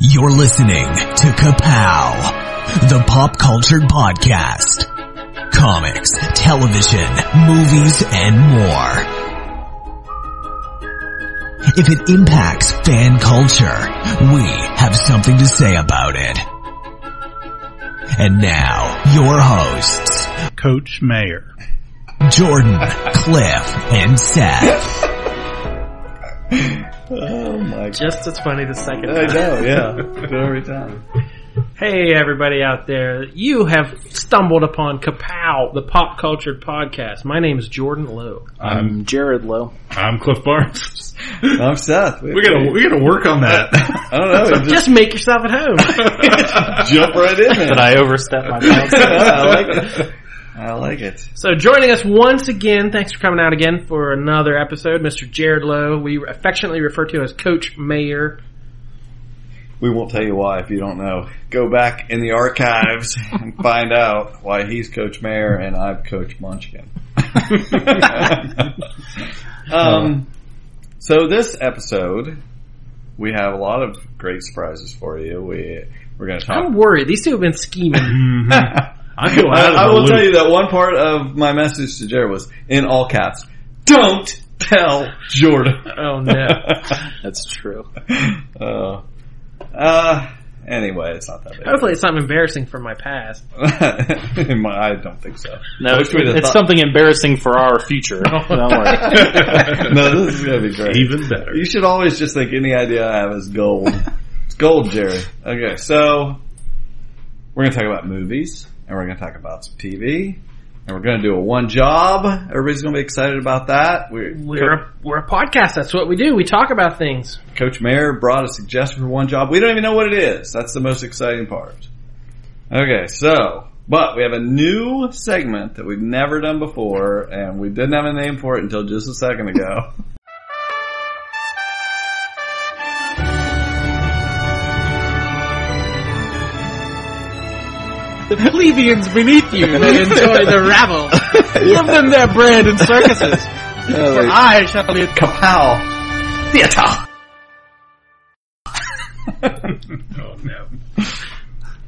You're listening to Kapow, the pop culture podcast. Comics, television, movies, and more. If it impacts fan culture, we have something to say about it. And now, your hosts, Coach Mayor. Jordan, Cliff, and Seth. Oh my Just as funny the second I time. know, yeah. Every time. Hey everybody out there. You have stumbled upon Kapow, the pop culture podcast. My name is Jordan Lowe. I'm Jared Lowe. I'm Cliff Barnes. I'm Seth. We, We gotta we gotta work on that. I don't know. we Just Just make yourself at home. jump right in there. Did I overstep my bounds? I like it. I like it. so joining us once again, thanks for coming out again for another episode, Mr. Jared Lowe. We affectionately refer to as Coach Mayor. We won't tell you why if you don't know. Go back in the archives and find out why he's Coach Mayor and I'm Coach Munchkin. um, so this episode, we have a lot of great surprises for you. We we're going to talk. I'm worried. These two have been scheming. Mhm. I feel I, out of I will loop. tell you that one part of my message to Jared was in all caps. Don't tell Jordan. Oh no. That's true. uh, uh, anyway, it's not that big. Hopefully it's not embarrassing from my past. My- I don't think so. No, I it's, it's something embarrassing for our future. Don't worry. no, this is gonna be great. Even better. You should always just think any idea I have is gold. it's gold, Jerry. Okay, so we're gonna talk about movies, and we're gonna talk about some TV, and we're gonna do a one job. Everybody's gonna be excited about that. We're, We're a, we're a podcast. That's what we do. We talk about things. Coach Mayor brought a suggestion for one job. We don't even know what it is. That's the most exciting part. Okay, so, but we have a new segment that we've never done before, and we didn't have a name for it until just a second ago. The plebeians beneath you may enjoy the rabble. Give them their bread and circuses. For I shall lead Kapow Theater. oh no.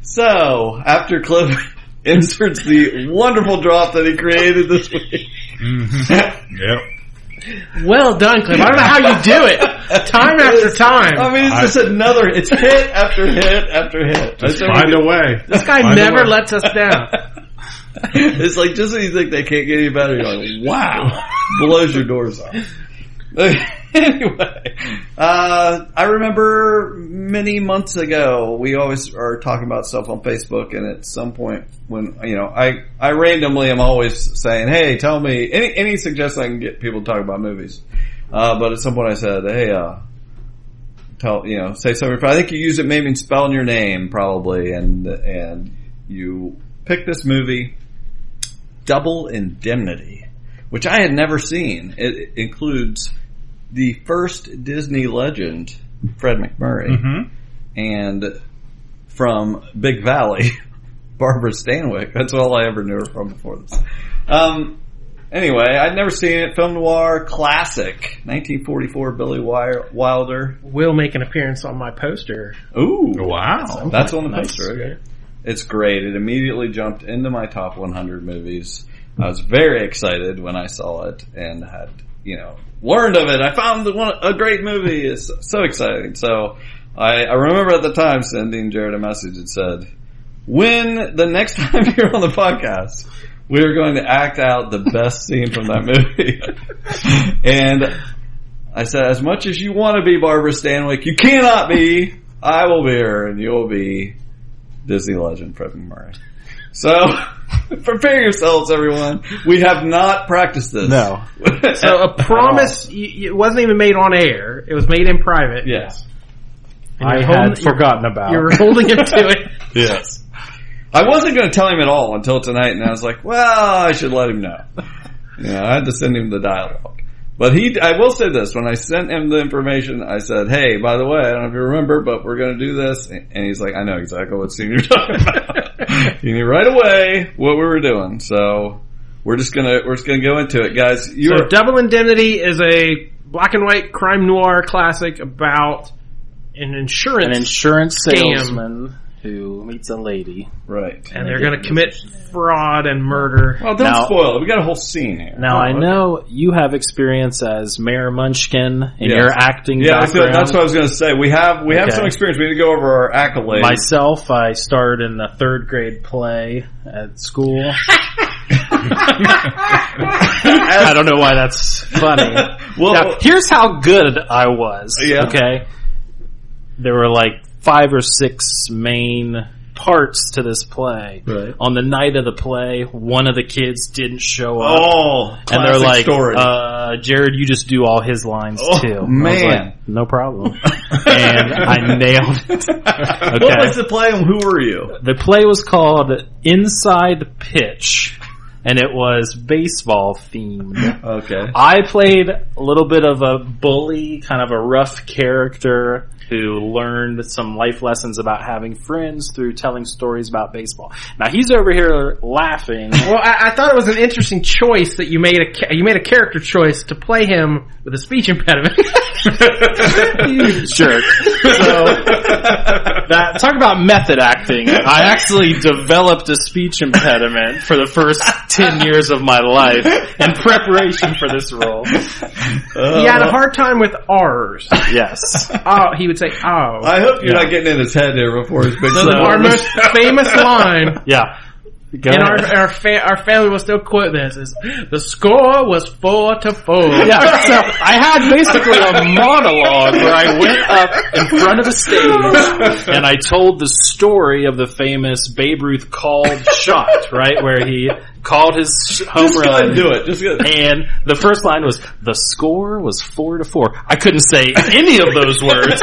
So, after Cliff inserts the wonderful drop that he created this week, Mm-hmm. Yep. Well done, Cliff. I don't know how you do it. Time after time. I mean, it's just another, it's hit after hit after hit. Just That's find a way. this guy Find never lets us down. it's like just when you think they can't get any better, you're like, wow, blows your doors off. anyway, uh, I remember many months ago, we always are talking about stuff on Facebook, and at some point when, you know, I, I randomly am always saying, hey, tell me, any, any suggestion I can get people to talk about movies. Uh, but at some point I said, hey, uh, tell, you know, say something, I think you use it maybe in spelling your name probably, and, and you pick this movie, Double Indemnity, which I had never seen. It includes the first Disney legend, Fred MacMurray, Mm-hmm. and from Big Valley, Barbara Stanwyck. That's all I ever knew her from before this. Um, anyway, I'd never seen it. Film noir classic, 1944, Billy Wilder. Will make an appearance on my poster. Ooh, Wow. that's on the Nice. poster. Okay. It's great. It immediately jumped into my top 100 movies. I was very excited when I saw it and had, you know, learned of it. I found the one, a great movie. It's so exciting. So I, I remember at the time sending Jared a message that said, when the next time you're on the podcast, we're going to act out the best scene from that movie. and I said, as much as you want to be Barbara Stanwyck, you cannot be. I will be her, and you'll be Disney legend Fred MacMurray. So, prepare yourselves, everyone. We have not practiced this. No. So a promise, y- y- it wasn't even made on air. It was made in private. yes. And I had holding- forgotten about. You're holding him to it. Yes. I wasn't going to tell him at all until tonight, and I was like, well, I should let him know. You know, I had to send him the dialogue. But he, I will say this, when I sent him the information, I said, hey, by the way, I don't know if you remember, but we're going to do this. And he's like, I know exactly what scene you're talking about. he knew right away what we were doing. So we're just going to, we're just going to go into it. Guys, So you're, Double Indemnity is a black and white crime noir classic about an insurance, An insurance Scam. salesman who meets a lady. Right. and they're going to commit fraud and murder. Well, don't Now- spoil it. We got a whole scene here. Now Oh, I okay. know you have experience as Mayor Munchkin in Yes. your acting Yeah, that's, background. that's what I was going to say. We have we have Okay. some experience. We need to go over our accolades. Myself, I starred in a third grade play at school. I don't know why that's funny. well, Now, here's how good I was. Yeah. Okay. There were like five or six main parts to this play. Right. On the night of the play, one of the kids didn't show up. oh, and they're like, uh, Jared, you just do all his lines Oh, too. I was man. like, no problem. and I nailed it. Okay. What was the play and who were you? The play was called Inside Pitch, and it was baseball themed. Okay. I played a little bit of a bully, kind of a rough character who learned some life lessons about having friends through telling stories about baseball. Now he's over here laughing. Well, I, I thought it was an interesting choice that you made a you made a character choice to play him with a speech impediment. Jerk. So that talk about method acting. I actually developed a speech impediment for the first ten years of my life in preparation for this role. he had a hard time with R's. Yes. Oh, he would say, "Oh." I hope you're Yeah. not getting in his head there before his big So- our most famous line Yeah. Go ahead. our our, fa- our family will still quote this is the score was four to four. Yeah, so I had basically a monologue where I went up in front of the stage and I told the story of the famous Babe Ruth called shot, right? Where he called his home Just run. and do it. Just. And the first line was, the score was four to four. I couldn't say any of those words.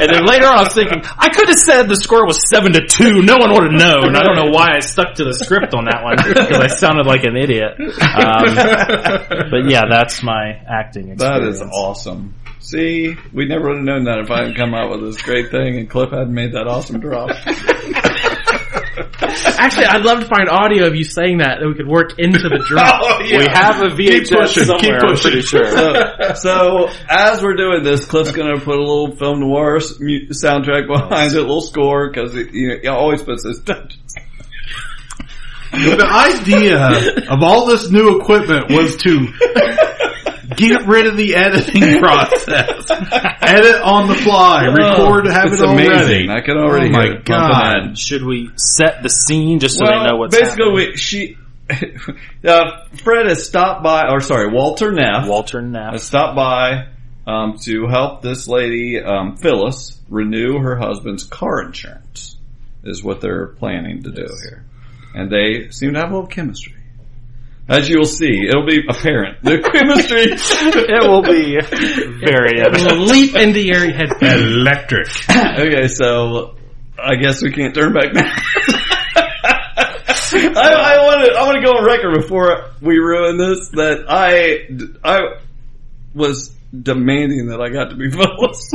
And then later on I was thinking, I could have said the score was seven to two. No one would have known. I don't know why I stuck to the script on that one because I sounded like an idiot. Um, but yeah, that's my acting That experience. is awesome. See, we never would have known that if I hadn't come out with this great thing and Cliff hadn't made that awesome drop. Actually, I'd love to find audio of you saying that that we could work into the drop. Oh, yeah. We have a VHS pushing, keep somewhere, I'm pushing. pretty sure. so, so as we're doing this, Cliff's gonna put a little film noir soundtrack behind it, a little score, because you know, he always puts his touches. the idea of all this new equipment was to get rid of the editing process. Edit on the fly, record, have it's it all amazing. ready. I can already Oh my hear it bumping in. God. Should we set the scene just so well, they know what's basically, happening? we, she, uh, Fred has stopped by, or sorry, Walter Neff Walter Knapp. has stopped by um, to help this lady, um, Phyllis, renew her husband's car insurance. Is what they're planning to do here, and they seem to have a little chemistry. As you will see, it'll be apparent. The chemistry. It will be very It will evident. leap into your head. Electric. okay, so I guess we can't turn back now. I, I want to. I want to go on record before we ruin this that I I was demanding that I got to be Phyllis.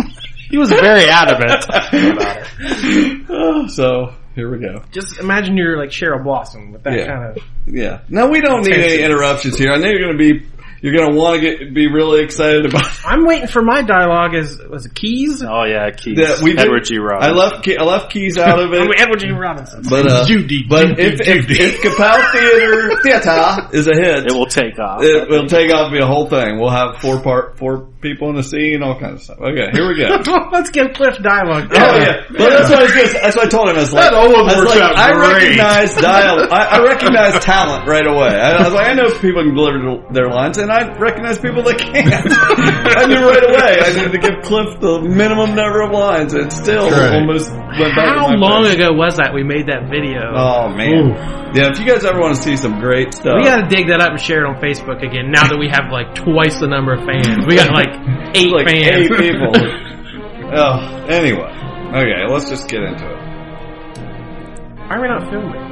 He was very adamant about it. so here we go. Just imagine you're like Cheryl Blossom with that Yeah. kind of. Yeah. No, we don't need any interruptions here. I know you're going to be you're going to want to get be really excited about. It. I'm waiting for my dialogue. As was it Keys? Oh yeah, Keys. that. We did- Edward G. Robbins. I left I left keys out of it. Edward G. Robinson. But uh, Judy, but Judy, if, if, Judy. if Kapow Theater Theater is a hit, It will take off. it will take off and be a whole thing. We'll have four part four people in the scene, all kinds of stuff. Okay, here we go. Let's give Cliff dialogue. Oh yeah, but that's what I was gonna, that's what I told him. I was like, That almost I was like, out I great. recognize dial, I, I recognize talent right away. I, I was like, I know people can deliver their lines, and I recognize people that can't. I knew right away. I needed to give Cliff the minimum number of lines, and still Right. almost went back. How long face. ago was that we made that video? Oh man, yeah. If you guys ever want to see some great stuff, we gotta dig that up and share it on Facebook again. Now that we have like twice the number of fans, we got like eight like fans. eight people. oh, anyway, okay, let's just get into it. Why are we not filming?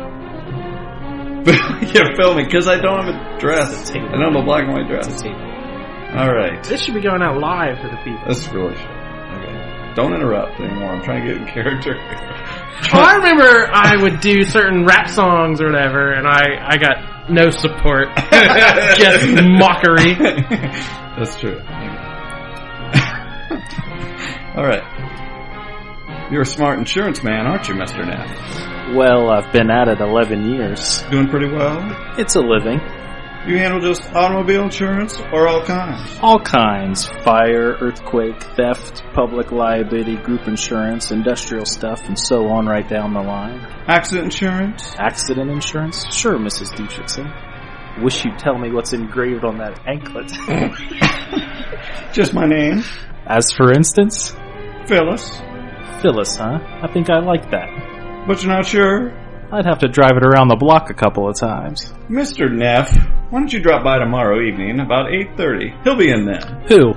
yeah, filming because I don't have a dress. I don't have a black and white dress. All right, This should be going out live to the people. this really should. Okay, don't interrupt anymore. I'm trying to get in character. Well, I remember I would do certain rap songs or whatever, and I I got no support, just mockery. That's true. All right. You're a smart insurance man, aren't you, Mr. Neff? Well, I've been at it 11 years. Doing pretty well? It's a living. You handle just automobile insurance or all kinds? All kinds. Fire, earthquake, theft, public liability, group insurance, industrial stuff, and so on right down the line. Accident insurance? Accident insurance? Sure, Mrs. Dietrichson. Wish you'd tell me what's engraved on that anklet. Just my name, As for instance, Phyllis. Phyllis, huh? I think I like that. But you're not sure? I'd have to drive it around the block a couple of times. Mr. Neff, why don't you drop by tomorrow evening about 8.30? He'll be in then. Who?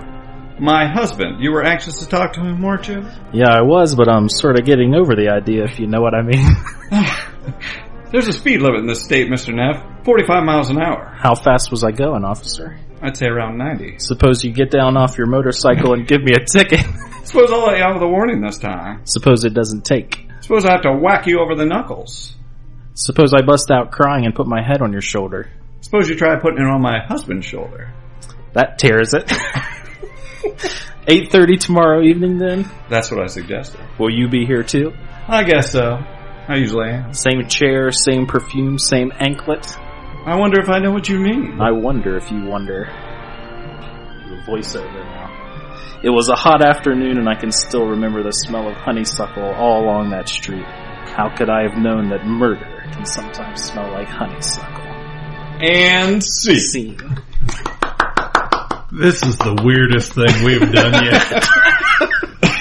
My husband. You were anxious to talk to him, weren't you? Yeah, I was, but I'm sort of getting over the idea, if you know what I mean. There's a speed limit in this state, Mr. Neff. 45 miles an hour. How fast was I going, officer? I'd say around 90. Suppose you get down off your motorcycle and give me a ticket. Suppose I'll let you out with a warning this time. Suppose it doesn't take. Suppose I have to whack you over the knuckles. Suppose I bust out crying and put my head on your shoulder. Suppose you try putting it on my husband's shoulder. That tears it. 8.30 tomorrow evening then? That's what I suggested. Will you be here too? I guess so. I usually am. Same chair, same perfume, same anklet? I wonder if I know what you mean. I wonder if you wonder. The voiceover now. It was a hot afternoon and I can still remember the smell of honeysuckle all along that street. How could I have known that murder can sometimes smell like honeysuckle? And see. Scene. This is the weirdest thing we've done yet.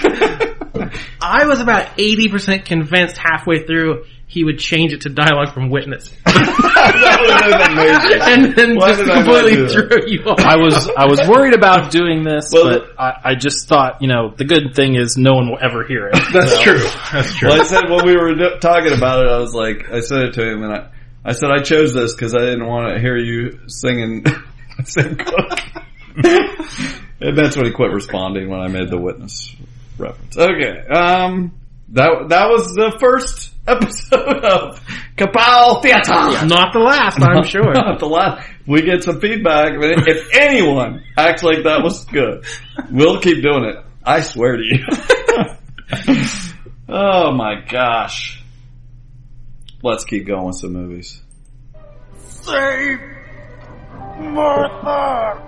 I was about 80% convinced halfway through he would change it to dialogue from Witness. that would amazing. and then Why just I completely do that? throw you off. I was I was worried about doing this, Well, but I, I just thought, you know, the good thing is no one will ever hear it. That's So- true. That's true. Well, I said when we were talking about it, I was like, I said it to him, and I, I said I chose this because I didn't want to hear you singing "Sam Cooke," and that's when he quit responding when I made the witness reference. Okay, um, that that was the first episode of Kapow Theater. Not the last, I'm sure. Not the last. We get some feedback. If anyone acts like that was good, we'll keep doing it. I swear to you. oh my gosh. Let's keep going with some movies. Save Martha!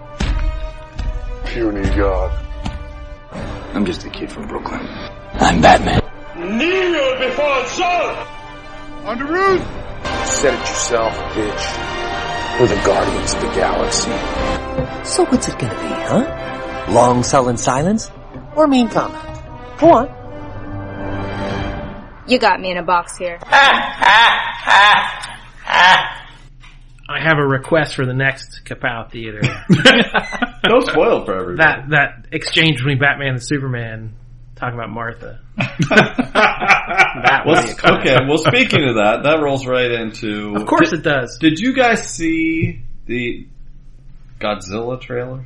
Puny God. I'm just a kid from Brooklyn. I'm Batman. Kneel before Zod! On the roof! Said it yourself, bitch. We're the guardians of the galaxy. So what's it gonna be, huh? Long sullen silence? Or mean comment? Go on. You got me in a box here. I have a request for the next Kapow Theater. Don't spoil for everybody. that that exchange between Batman and Superman talking about Martha. That would be okay, well speaking of that, that rolls right into Of course Did, it does. did you guys see the Godzilla trailer?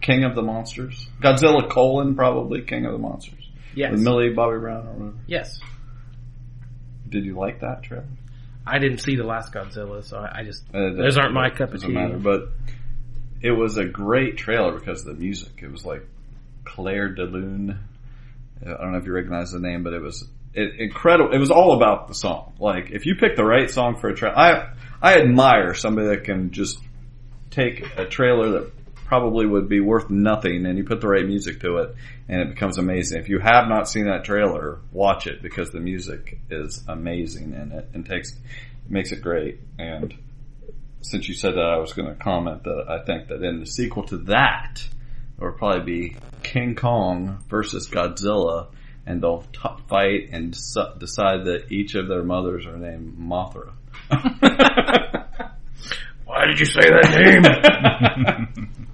King of the Monsters? Godzilla colon probably King of the Monsters. Yes. With Millie Bobby Brown or whatever. Yes. Did you like that trailer? I didn't see the last Godzilla, so I I just Uh, those aren't my cup of tea. matter, but it was a great trailer because of the music. It was like Clair de Lune. I don't know if you recognize the name, but it was it, incredible. It was all about the song. Like if you pick the right song for a trailer, I I admire somebody that can just take a trailer that probably would be worth nothing and you put the right music to it and it becomes amazing. If you have not seen that trailer, watch it because the music is amazing in it and takes makes it great. And since you said that, I was going to comment that I think that in the sequel to that, it will probably be King Kong versus Godzilla, and they'll t- fight and deci- decide that each of their mothers are named Mothra. Why did you say that name?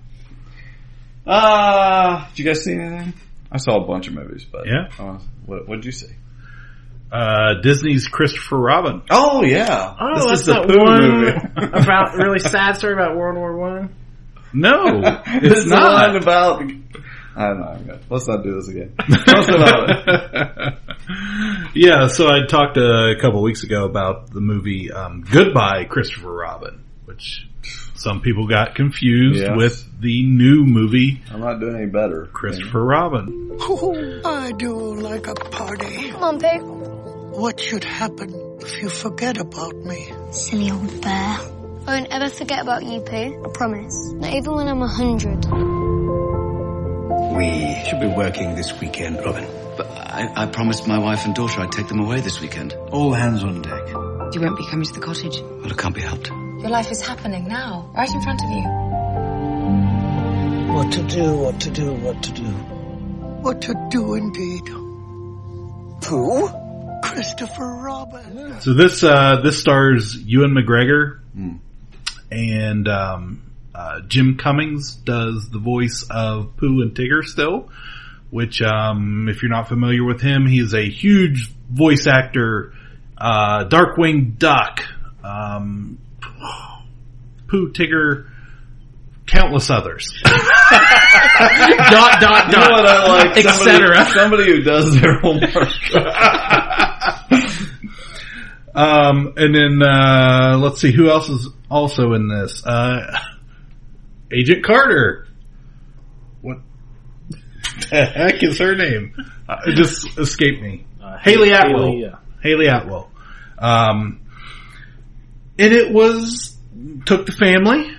Ah, did you guys see anything? I saw a bunch of movies, but Yeah. uh, what what did you see? Uh, Disney's Christopher Robin. Oh yeah, Oh, this that's is the that one movie about really sad story about World War One. No, it's it's not. not about. I don't know. Let's not do this again. Tell us about it. yeah, so I talked a couple weeks ago about the movie um, Goodbye Christopher Robin, which some people got confused Yes. with the new movie I'm not doing any better. Christopher Robin. Oh, I do like a party. Come on, Pooh. What should happen if you forget about me? Silly old bear. I won't ever forget about you, Pooh. I promise. Not even when I'm a hundred. We should be working this weekend, Robin. But I, I promised my wife and daughter I'd take them away this weekend. All hands on deck. You won't be coming to the cottage. Well, it can't be helped. Your life is happening now, right in front of you. What to do, what to do, what to do. What to do indeed. Who? Christopher Robin. So this uh, this stars Ewan McGregor and um, uh, Jim Cummings does the voice of Pooh and Tigger still. Which, um, if you're not familiar with him, he's a huge voice actor. Uh, Darkwing Duck, um, Pooh, Tigger, countless others. dot dot You know what I like? et Somebody, cetera. somebody who does their homework. Um, and then uh, let's see who else is also in this. Uh, Agent Carter. What the heck is her name? Uh, it just escaped me. Hayley Atwell. Hayley, yeah. Hayley Atwell. Um, and it was took the family.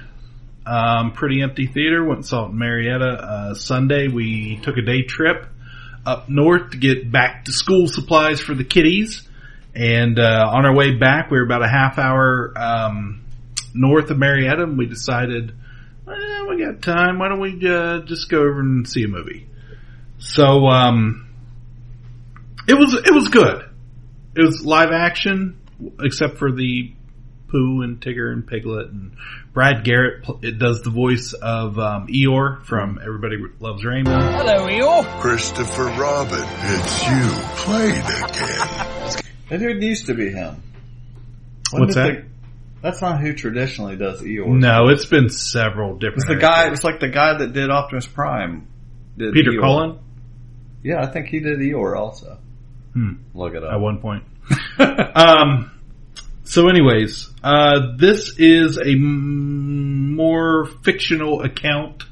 Um, pretty empty theater. Went and saw it in Marietta uh, Sunday. We took a day trip up north to get back to school supplies for the kiddies. And uh, on our way back, we were about a half hour um, north of Marietta, and we decided, we got time. Why don't we uh, just go over and see a movie? So um, it was it was good. It was live action, except for the Pooh and Tigger and Piglet and Brad Garrett. pl- It does the voice of um, Eeyore from Everybody Loves Raymond. Hello, Eeyore. Christopher Robin, it's you. Played again. That dude used to be him. When What's that? the- that's not who traditionally does Eeyore. No, it's been several different. It's the guy. It's like the guy that did Optimus Prime. Did Peter Eeyore. Cullen. Yeah, I think he did Eeyore also. Hmm. Look it up. At one point. um, so anyways, uh, this is a m- more fictional account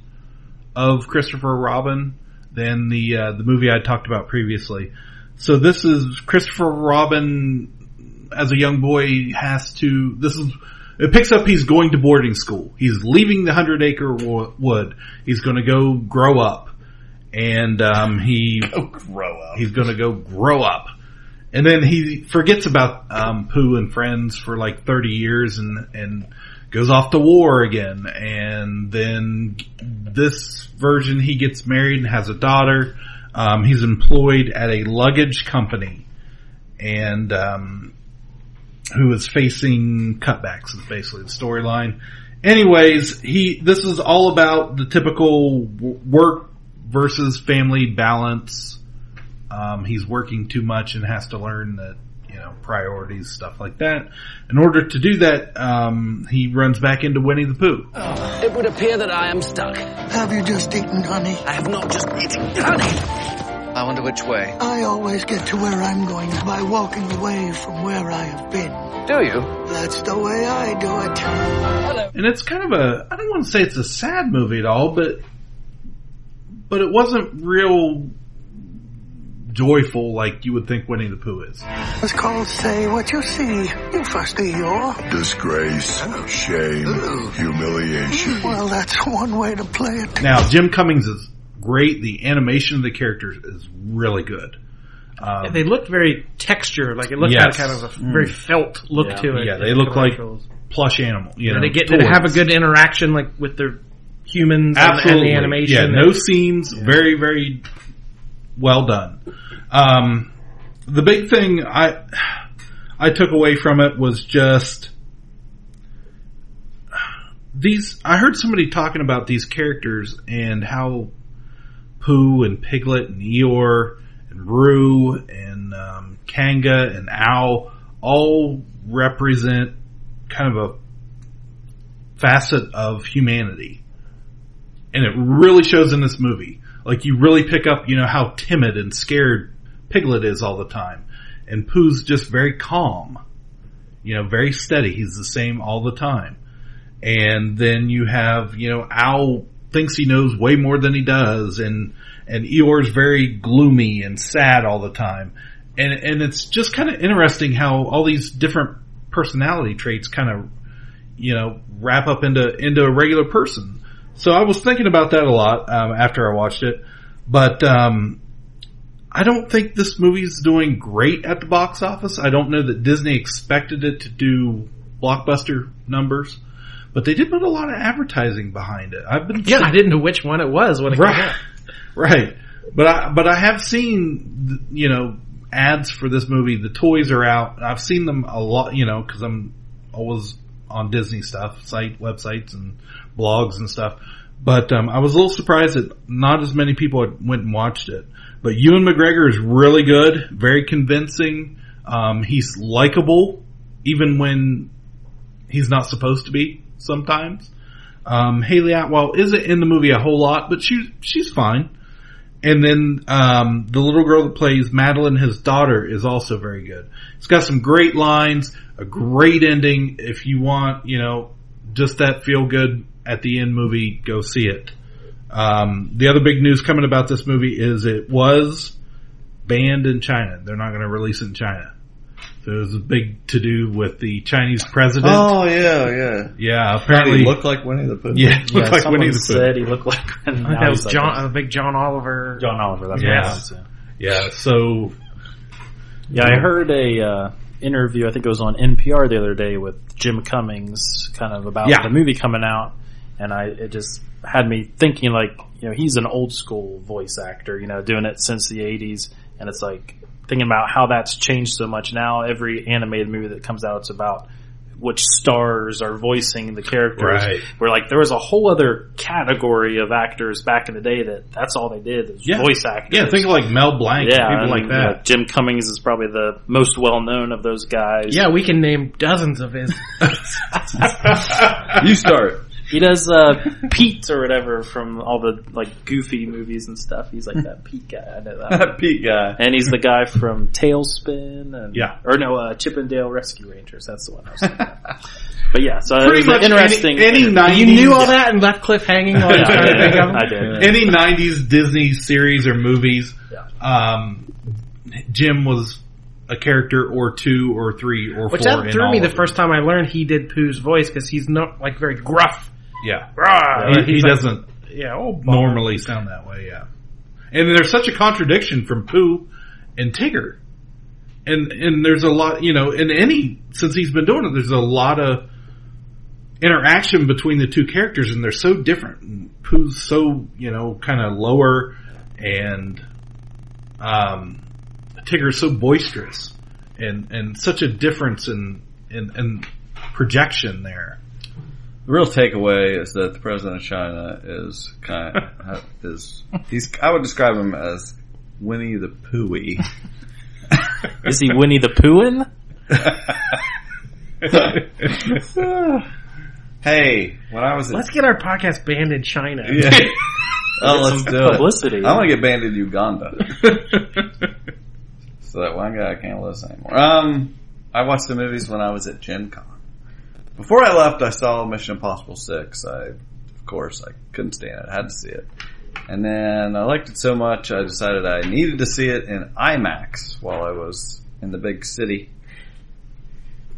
of Christopher Robin than the, uh, the movie I talked about previously. So this is Christopher Robin as a young boy has to, this is, it picks up he's going to boarding school. He's leaving the hundred acre wo- wood. He's going to go grow up. And, um, he, grow up. He's going to go grow up. And then he forgets about um, Pooh and friends for like 30 years and, and goes off to war again. And then this version, he gets married and has a daughter. Um, he's employed at a luggage company and um, who is facing cutbacks is basically the storyline. Anyways, he this is all about the typical work versus family balance. Um, he's working too much and has to learn that you know priorities, stuff like that. In order to do that, um, he runs back into Winnie the Pooh. It would appear that I am stuck. Have you just eaten honey? I have not just eaten honey. I wonder which way. I always get to where I'm going by walking away from where I have been. Do you? That's the way I do it. Hello. and it's kind of a I don't want to say it's a sad movie at all, but but it wasn't real joyful like you would think Winnie the Pooh is. It's called Say What You See. You first Eeyore. Disgrace, shame, humiliation. Well, that's one way to play it. Now Jim Cummings is great. The animation of the characters is really good. Um, they looked very textured, like it looked Yes. had kind of a very felt look yeah, to it. Yeah, they look like plush animal. You Yeah, know, they get to have a good interaction, like with their humans Absolutely. and the animation. Yeah, and- no seams. Very, very well done. Um, the big thing I I took away from it was just these. I heard somebody talking about these characters and how Pooh and Piglet and Eeyore and Roo and um, Kanga and Owl all represent kind of a facet of humanity and it really shows in this movie. Like you really pick up, you know, how timid and scared Piglet is all the time, and Pooh's just very calm, you know, very steady. He's the same all the time, and then you have you know Owl thinks he knows way more than he does, and and Eeyore's very gloomy and sad all the time, and and it's just kind of interesting how all these different personality traits kind of you know wrap up into into a regular person. So I was thinking about that a lot um, after I watched it, but um, I don't think this movie's doing great at the box office. I don't know that Disney expected it to do blockbuster numbers, but they did put a lot of advertising behind it. I've been Yeah, I didn't know which one it was when it came right, out. right. But I but I have seen you know ads for this movie. The toys are out. I've seen them a lot. You know because I'm always on Disney stuff, site websites and blogs and stuff. But um, I was a little surprised that not as many people went and watched it. But Ewan McGregor is really good, very convincing. Um, he's likable, even when he's not supposed to be. Sometimes, um, Hayley Atwell isn't in the movie a whole lot, but she she's fine. And then um, the little girl that plays Madeline, his daughter, is also very good. It's got some great lines, a great ending. If you want, you know, just that feel good at the end movie, go see it. Um, the other big news coming about this movie is it was banned in China. They're not going to release it in China. So it was a big to do with the Chinese president. Oh yeah, yeah, yeah. Apparently, he looked like Winnie the Pooh. Yeah, looked Yeah, like someone Winnie the Pooh. said he looked like. I that was he's like John, a big John Oliver. John Oliver. That's Yeah. what yeah. Yeah. So Yeah, I heard a uh, interview. I think it was on NPR the other day with Jim Cummings, kind of about Yeah. the movie coming out, and I it just had me thinking like, you know, he's an old school voice actor, you know, doing it since the '80s, and it's like thinking about how that's changed so much now. Every animated movie that comes out, it's about which stars are voicing the characters. Right. Where like there was a whole other category of actors back in the day that that's all they did is Yeah. voice actors. yeah, think of like Mel Blanc, Yeah, people and, like you that. know, Jim Cummings is probably the most well known of those guys. Yeah, we can name dozens of his. You start. He does uh, Pete or whatever from all the like Goofy movies and stuff. He's like that Pete guy. I know that. Pete guy. And he's the guy from TaleSpin and Yeah. or no, uh, Chip 'n Dale Rescue Rangers. That's the one I was thinking. But yeah, so Pretty it was much interesting. any, any 90s, you knew all that and left Cliff hanging while Yeah, trying to think of? I did. any '90s Disney series or movies. Yeah. Um, Jim was a character or two or three or Which four. that in threw all me the of first time I learned he did Pooh's voice because he's not like very gruff. Yeah, Rah, he, he like- doesn't yeah, normally sound that way. Yeah, and there's such a contradiction from Pooh and Tigger, and and there's a lot, you know, in any since he's been doing it, there's a lot of interaction between the two characters, and they're so different. And Pooh's so you know kind of lower, and um, Tigger's so boisterous, and and such a difference in in, in projection there. The real takeaway is that the president of China is kind of is he's. I would describe him as Winnie the Poohy. Is he Winnie the Poohin? hey, when I was at Let's get our podcast banned in China. yeah, oh, let's some do it. publicity. I'm gonna get banned in Uganda, so that one guy can't listen anymore. Um, I watched the movies when I was at Gen Con. Before I left, I saw Mission Impossible Six. I, of course, I couldn't stand it. I had to see it. And then I liked it so much, I decided I needed to see it in IMAX while I was in the big city.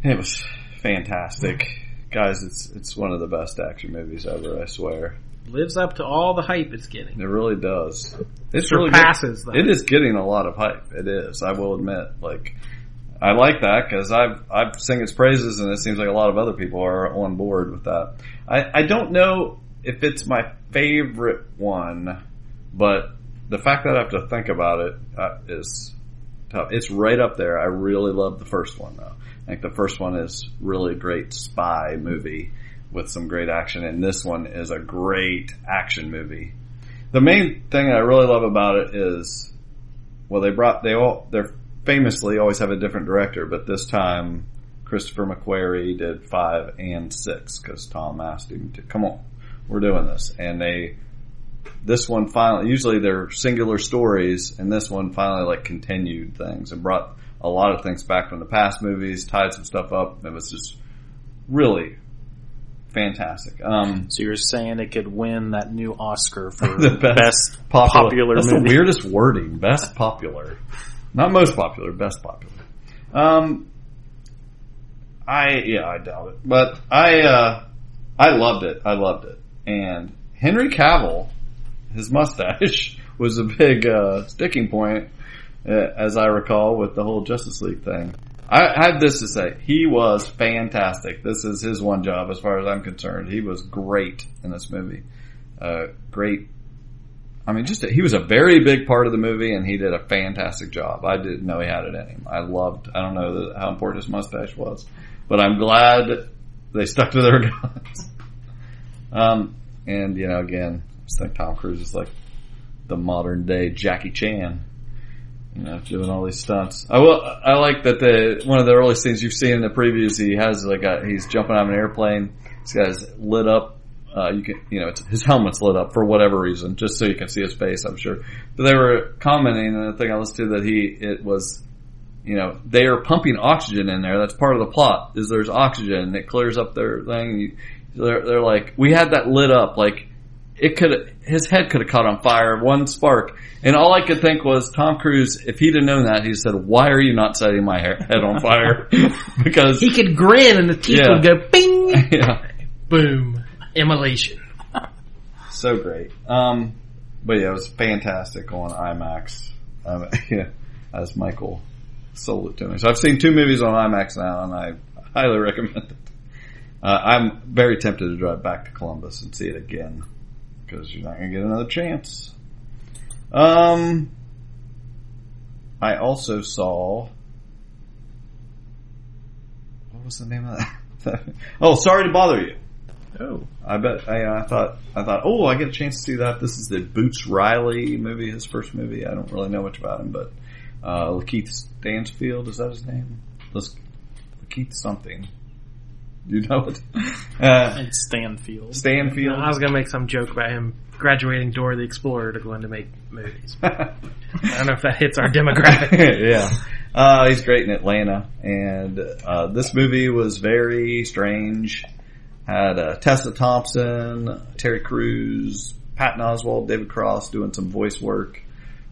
It was fantastic. Guys, it's it's one of the best action movies ever, I swear. Lives up to all the hype it's getting. It really does. It's Surpasses really good. It is getting a lot of hype. It is. I will admit. Like, I like that because I've I've sing its praises, and it seems like a lot of other people are on board with that. I I don't know if it's my favorite one, but the fact that I have to think about it uh, is tough. It's right up there. I really love the first one though. I think the first one is really a great spy movie with some great action, and this one is a great action movie. The main thing I really love about it is, well, they brought they all they're famously always have a different director, but this time Christopher McQuarrie did five and six because Tom asked him to come on, we're doing this, and they this one finally usually they're singular stories, and this one finally like continued things and brought a lot of things back from the past movies, tied some stuff up. It was just really fantastic. Um, so you're saying it could win that new Oscar for the best, best popular, popular That's movie. the weirdest wording. Best popular, not most popular. Best popular. Um, I yeah, I doubt it, but I uh, I loved it. I loved it, and Henry Cavill, his mustache was a big uh, sticking point, uh, as I recall, with the whole Justice League thing. I have this to say. He was fantastic. This is his one job as far as I'm concerned. He was great in this movie. Uh, great. I mean, just, a, he was a very big part of the movie and he did a fantastic job. I didn't know he had it in him. I loved, I don't know the, how important his mustache was, but I'm glad they stuck to their guns. um, and you know, again, I just think Tom Cruise is like the modern day Jackie Chan you know, doing all these stunts. I will, I like that the, one of the early scenes you've seen in the previews, he has like a, he's jumping out of an airplane. He's got his lit up, uh, you can, you know, his helmet's lit up for whatever reason, just so you can see his face, I'm sure. But they were commenting, and the thing I listened to that he, it was, you know, they are pumping oxygen in there. That's part of the plot, is there's oxygen, and it clears up their thing. You, they're, they're like, we had that lit up, like, it could his head could have caught on fire one spark and all i could think was tom cruise if he'd have known that he said why are you not setting my head on fire because he could grin and the teeth Yeah. would go bing yeah boom immolation so great um but yeah it was fantastic on imax um, yeah as michael sold it to me so i've seen two movies on imax now and i highly recommend it uh, i'm very tempted to drive back to columbus and see it again because you're not going to get another chance. Um, I also saw. What was the name of that? oh, sorry to bother you. Oh, I bet. I, I thought. I thought. Oh, I get a chance to see that. This is the Boots Riley movie, his first movie. I don't really know much about him, but uh, Lakeith Stansfield is that his name? Lakeith something. You know it? Uh, It's Stanfield. Stanfield. I was gonna make some joke about him graduating Dora the Explorer to go in to make movies. I don't know if that hits our demographic. yeah. Uh, he's great in Atlanta. And, uh, this movie was very strange. Had, uh, Tessa Thompson, Terry Crews, Patton Oswalt, David Cross doing some voice work.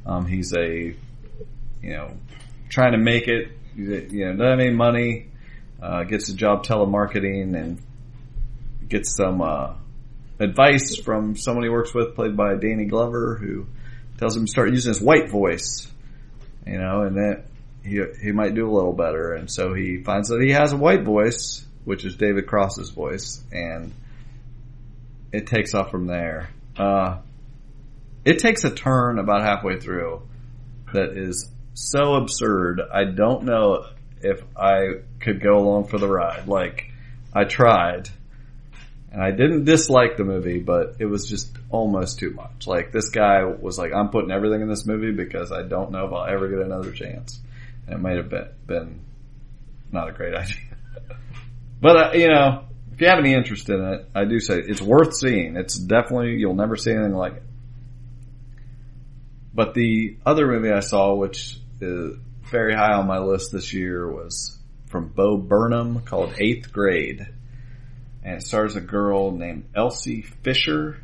Um, he's a, you know, trying to make it, you know, doesn't have any money, uh, gets a job telemarketing and gets some, uh, advice from someone he works with, played by Danny Glover, who tells him to start using his white voice. You know, and that he he might do a little better, and so he finds that he has a white voice, which is David Cross's voice, and it takes off from there. Uh, it takes a turn about halfway through that is so absurd. I don't know if I could go along for the ride. Like I tried, and I didn't dislike the movie, but it was just almost too much. Like this guy was like, I'm putting everything in this movie because I don't know if I'll ever get another chance. And it might have been, been not a great idea. But uh, you know, if you have any interest in it, I do say it's worth seeing. It's definitely, you'll never see anything like it. But the other movie I saw, which is very high on my list this year was from Bo Burnham called Eighth Grade and it stars a girl named Elsie Fisher,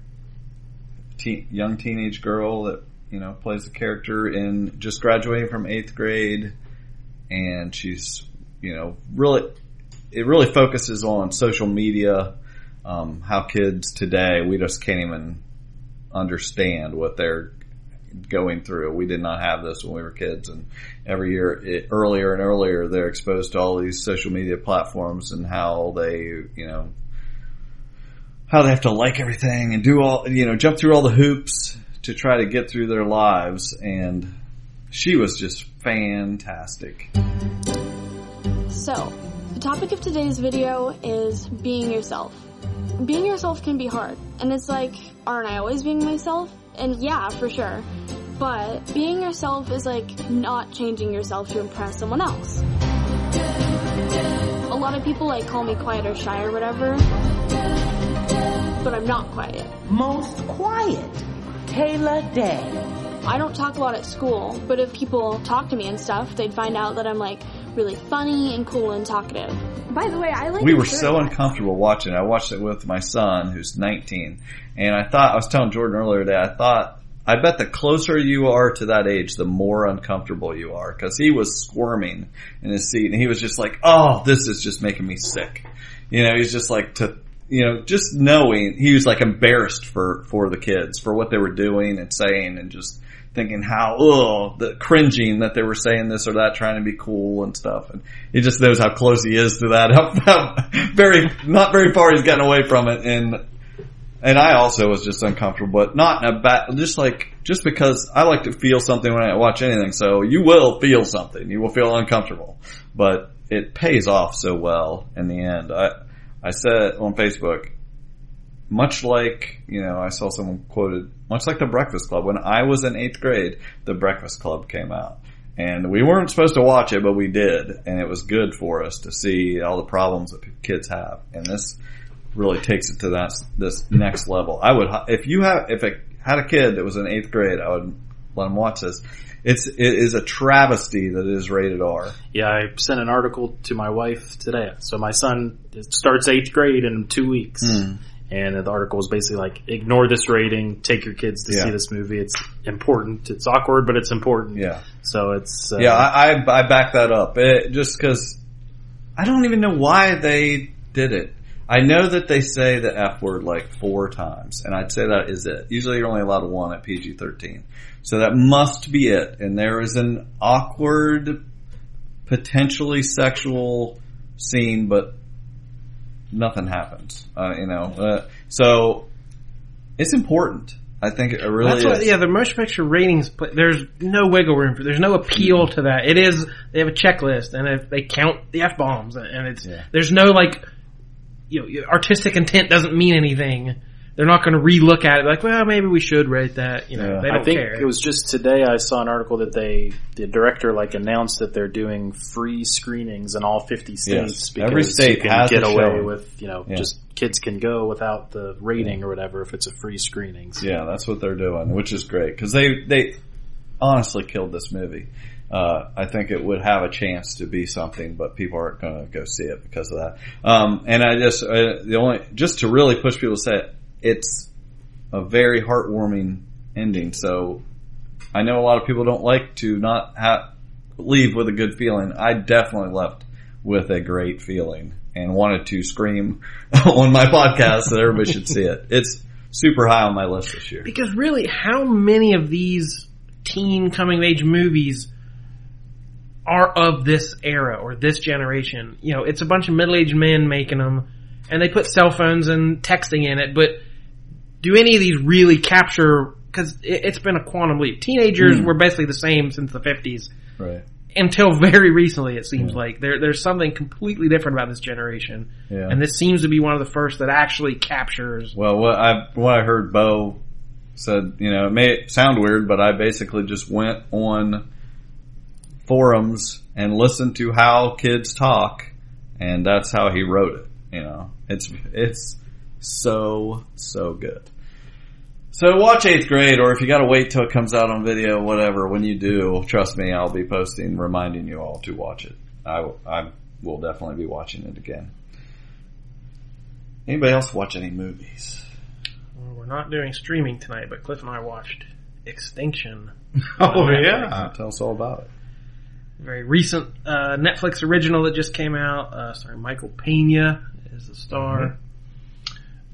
teen, young teenage girl that you know plays the character in just graduating from eighth grade, and she's you know really it really focuses on social media, um, how kids today we just can't even understand what they're going through. We did not have this when we were kids, and every year, it, earlier and earlier, they're exposed to all these social media platforms and how they, you know, how they have to like everything and do all, you know, jump through all the hoops to try to get through their lives. And she was just fantastic. So, the topic of today's video is being yourself. Being yourself can be hard, and it's like, aren't I always being myself? And yeah, for sure. But being yourself is like not changing yourself to impress someone else. A lot of people like call me quiet or shy or whatever, but I'm not quiet. Most quiet. Kayla Day. I don't talk a lot at school, but if people talk to me and stuff, they'd find out that I'm like really funny and cool and talkative. By the way, I like we were shirt. so uncomfortable watching. it. I watched it with my son, who's 19, and I thought I was telling Jordan earlier today. I thought I bet the closer you are to that age, the more uncomfortable you are because he was squirming in his seat, and he was just like, "Oh, this is just making me sick." You know, he's just like to. You know, just knowing he was like embarrassed for for the kids for what they were doing and saying, and just thinking how ugh, the cringing that they were saying this or that, trying to be cool and stuff. And he just knows how close he is to that. How, how very not very far he's gotten away from it. And and I also was just uncomfortable, but not in a bad. Just like just because I like to feel something when I watch anything. So you will feel something. You will feel uncomfortable, but it pays off so well in the end. I I said on Facebook much like, you know, I saw someone quoted, much like the Breakfast Club. When I was in eighth grade, the Breakfast Club came out. And we weren't supposed to watch it, but we did. And it was good for us to see all the problems that kids have. And this really takes it to that, this next level. I would, if you have, if I had a kid that was in eighth grade, I would let them watch this. It's, it is a travesty that it is rated R. Yeah, I sent an article to my wife today. So my son starts eighth grade in two weeks. Mm. And the article was basically like, ignore this rating, take your kids to Yeah. see this movie. It's important. It's awkward, but it's important. Yeah. So it's, uh, Yeah, I, I, I back that up. It, just cause I don't even know why they did it. I know that they say the F word like four times, and I'd say that is it. Usually you're only allowed one at PG-13. So that must be it. And there is an awkward, potentially sexual scene, but nothing happens. Uh, you know, uh, so it's important. I think it really That's what, yeah, the motion picture ratings, there's no wiggle room for, there's no appeal to that. It is, they have a checklist and if they count the F-bombs and it's, there's no like, you know, artistic intent doesn't mean anything. They're not going to relook at it like, well, maybe we should rate that. You know, they don't I think care. it was just today I saw an article that they, the director like announced that they're doing free screenings in all 50 states Yes. because Every state you can has get away showing. with, you know, Yeah. just kids can go without the rating or whatever if it's a free screening. So- Yeah, that's what they're doing, which is great because they they honestly killed this movie. Uh, I think it would have a chance to be something, but people aren't going to go see it because of that. Um, and I just uh, the only just to really push people to say it, it's a very heartwarming ending. So I know a lot of people don't like to not have leave with a good feeling. I definitely left with a great feeling and wanted to scream on my podcast that everybody should see it. It's super high on my list this year. Because really, how many of these teen coming of age movies are of this era or this generation? You know, it's a bunch of middle aged men making them, and they put cell phones and texting in it. But do any of these really capture? Because it, it's been a quantum leap. Teenagers Hmm. were basically the same since the fifties Right. until very recently. It seems like there, there's something completely different about this generation, Yeah. and this seems to be one of the first that actually captures. Well, what I what I heard Bo said, you know, it may sound weird, but I basically just went on forums and listened to how kids talk, and that's how he wrote it. You know, it's it's so so good. So watch eighth grade, or if you got to wait till it comes out on video, whatever. When you do, trust me, I'll be posting, reminding you all to watch it. I I will definitely be watching it again. Anybody else watch any movies? Well, we're not doing streaming tonight, but Cliff and I watched Extinction. Oh, yeah. Tell us all about it. Very recent uh, Netflix original that just came out. Uh, starring Michael Pena is the star.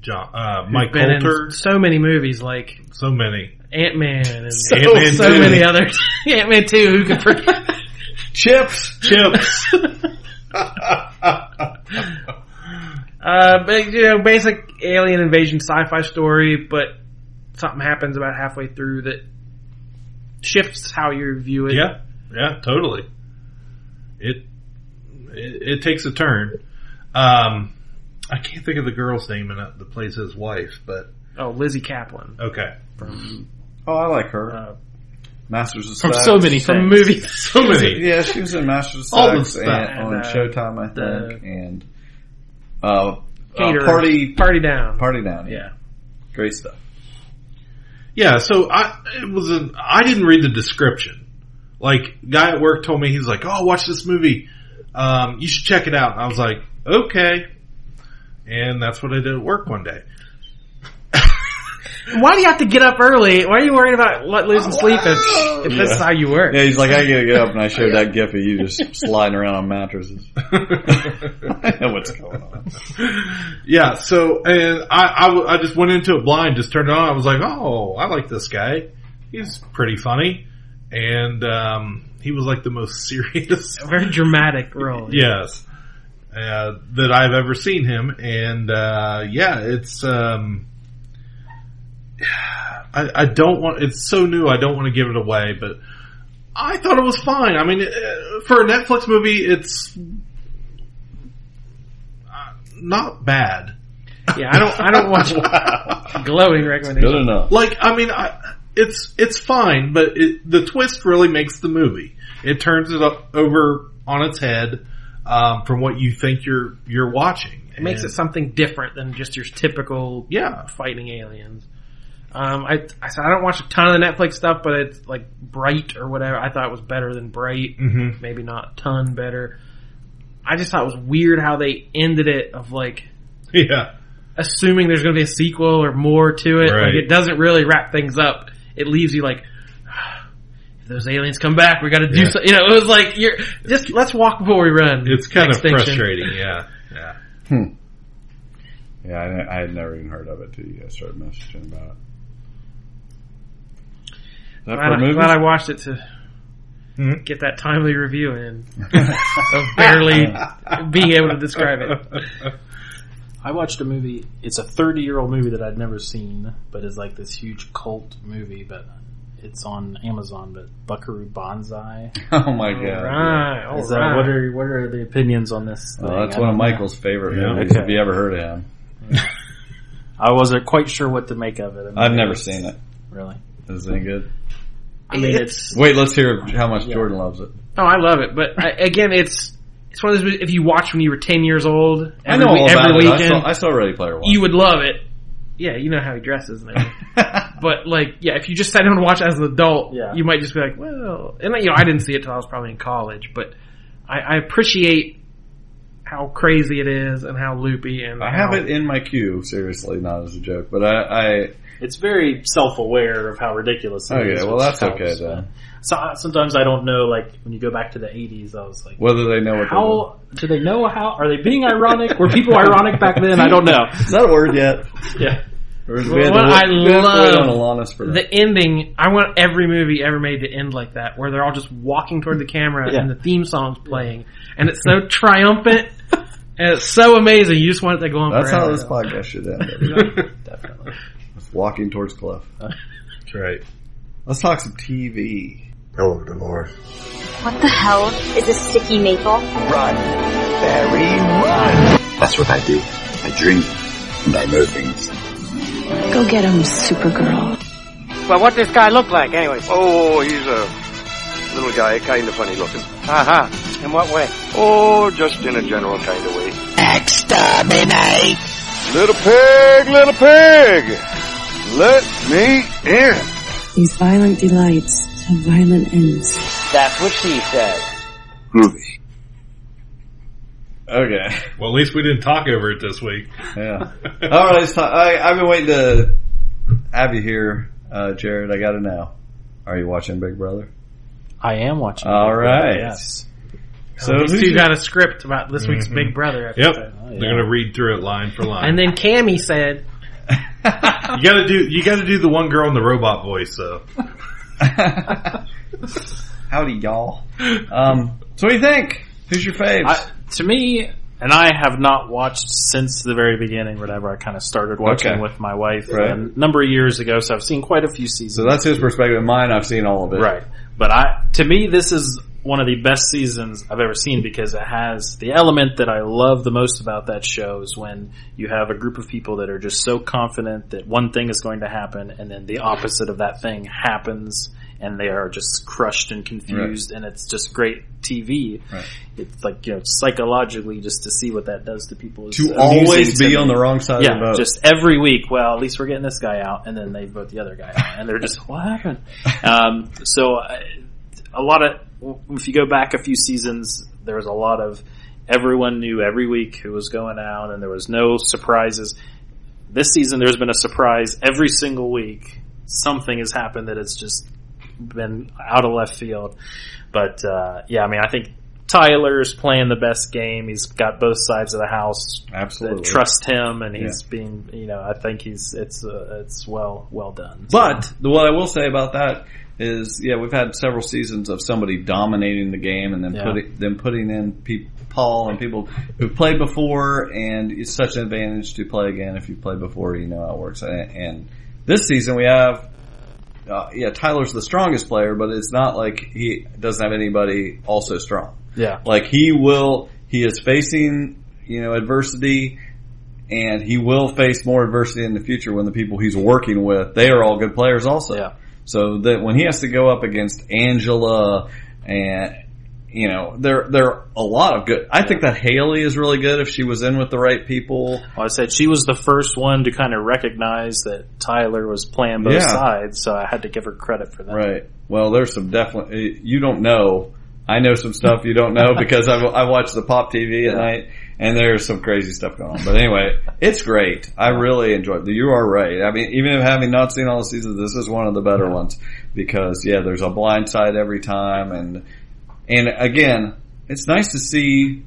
John, uh, Mike been in So many movies like So many. Ant Man and so, Ant-Man so 2. many others. Ant Man two. Who could forget? Chips. Chips. Uh, but you know, basic alien invasion sci-fi story, but something happens about halfway through that shifts how you view it. Yeah, yeah, totally. It it, it takes a turn. Um, I can't think of the girl's name in it that plays his wife, but Oh, Lizzy Caplan okay. from Oh, I like her. uh, Masters of From Sex. so many from movies. So many. Yeah, she was in Masters of All the Sex stuff. and, on And, uh, Showtime, I the- think, and uh, uh, party Party down. party down. Yeah. great stuff. Yeah, so I it was a I didn't read the description. Like guy at work told me he's like, "Oh, watch this movie. Um, you should check it out. And I was like, okay. And that's what I did at work one day. Why do you have to get up early? Why are you worried about let- losing sleep if, if this is how you work? Yeah, he's like, I gotta get up, and I showed that gif of you just sliding around on mattresses. I know what's going on. Yeah, so, and I, I just went into it blind, just turned it on. I was like, oh, I like this guy. He's pretty funny. And, um, he was like the most serious. A very dramatic role. yes. Uh, that I've ever seen him. And, uh, yeah, it's, um, I, I don't want, it's so new, I don't want to give it away, but I thought it was fine. I mean, uh, for a Netflix movie, it's uh, not bad. Yeah, I don't. I don't watch glowing recommendations. Good enough. Like, I mean, I, it's it's fine, but it, the twist really makes the movie. It turns it up over on its head um, from what you think you're you're watching. It makes it something different than just your typical yeah fighting aliens. Um, I I said I don't watch a ton of the Netflix stuff, but it's like Bright or whatever. I thought it was better than Bright. Mhm. Maybe not a ton better. I just thought it was weird how they ended it of like yeah assuming there's going to be a sequel or more to it. Right. Like it doesn't really wrap things up. It leaves you like, those aliens come back, we got to do Yeah. something. You know, it was like you're just let's walk before we run. It's kind Extinction. of frustrating. Yeah, yeah. Hmm. Yeah, I, I had never even heard of it till you guys started messaging about it. Is that Glad, for movie? glad I watched it to Hmm? get that timely review in of barely being able to describe it. I watched a movie. It's a 30 year old movie that I'd never seen, but is like this huge cult movie. But it's on Amazon. But Buckaroo Banzai. Oh my god! Right, all Is that- right. what are what are the opinions on this? Oh, that's I one of don't know. Michael's favorite Yeah. movies. Okay. Have you ever heard of him? I wasn't quite sure what to make of it. I mean, I've never seen it. Really? Is it any good? I mean, it's Wait, let's hear how much Jordan loves it. Oh, I love it, but I, again, it's it's one of those if you watch when you were ten years old. Every, I know all week- about every it. I weekend. saw, I saw Ready Player One. you would love it. Yeah, you know how he dresses and everything. but like, yeah, if you just sat down and watch as an adult, Yeah. you might just be like, well, and you know, I didn't see it till I was probably in college, but I, I appreciate how crazy it is and how loopy and I how, have it in my queue. Seriously, not as a joke, but I, I it's very self aware of how ridiculous. it Okay, is, well, that's helps, okay then. So sometimes I don't know. Like when you go back to the '80s, I was like, whether they know what how do they know how? Are they being ironic? Were people ironic back then? I don't know. they're. Is that a word yet? Yeah. Or we had to what I we have to wait on love Alanis for that. the ending. I want every movie ever made to end like that, where they're all just walking toward the camera Yeah. and the theme song's playing, and it's so triumphant and it's so amazing. You just want it to go on. That's how forever. this podcast should end. Definitely. Just walking towards Cliff. That's right. Let's talk some TV. Oh, Dolores. What the hell is a sticky maple? Run, Barry, run! That's what I do. I dream and I know things. Go get him, Supergirl. Well, what does this guy look like, anyway? Oh, he's a little guy, kind of funny looking. Uh-huh. In what way? Oh, just in a general kind of way. Exterminate! Little pig, little pig! Let me in! These violent delights have violent ends. That's what she said. Groovy. Okay. Well, at least we didn't talk over it this week. Yeah. All right. Let's talk. I, I've been waiting to have you here, uh, Jared. I got to know. Are you watching Big Brother? I am watching. All Big Brother. Yes. So who's these two got a script about this week's Mhm. Big Brother. Yep. episode. They're gonna read through it line for line. And then Cammy said, you gotta do you gotta do the one girl in the robot voice though. Howdy, y'all. Um, so what do you think? Who's your faves? I, to me, and I have not watched since the very beginning. Whatever I kind of started watching Okay. with my wife Right. a number of years ago, so I've seen quite a few seasons. so that's his perspective. Mine, I've seen all of it. Right. But I, to me, this is one of the best seasons I've ever seen because it has the element that I love the most about that show is when you have a group of people that are just so confident that one thing is going to happen and then the opposite of that thing happens and they are just crushed and confused and it's just great TV. Right. It's like, you know, psychologically just to see what that does to people. is To always be me. on the wrong side yeah, of the boat. just every week. Well, at least we're getting this guy out, and then they vote the other guy out, and they're just what happened. Um, so uh, a lot of if you go back a few seasons, there was a lot of everyone knew every week who was going out, and there was no surprises. This season, there's been a surprise every single week. Something has happened that it's just been out of left field. But uh, yeah, I mean, I think Tyler's playing the best game. He's got both sides of the house Absolutely. that trust him, and he's being, you know, I think he's it's uh, it's well well done. But what I will say about that is, yeah, we've had several seasons of somebody dominating the game and then Yeah. putting then putting in people, Paul and people who've played before, and it's such an advantage to play again if you've played before. You know how it works. And, and this season we have. Uh, yeah, Tyler's the strongest player, but it's not like he doesn't have anybody also strong. Yeah. Like he will, he is facing, you know, adversity and he will face more adversity in the future when the people he's working with, they are all good players also. Yeah. So that when he has to go up against Angela and, you know, there, there are a lot of good, I think that Haleigh is really good if she was in with the right people. Well, I said she was the first one to kind of recognize that Tyler was playing both Yeah. sides, so I had to give her credit for that. Right. Well, there's some definitely, you don't know. I know some stuff you don't know because I, I watch the pop TV at night and there's some crazy stuff going on. But anyway, it's great. I really enjoyed it. You are right. I mean, even if having not seen all the seasons, this is one of the better ones because yeah, there's a blind side every time and, and again, it's nice to see,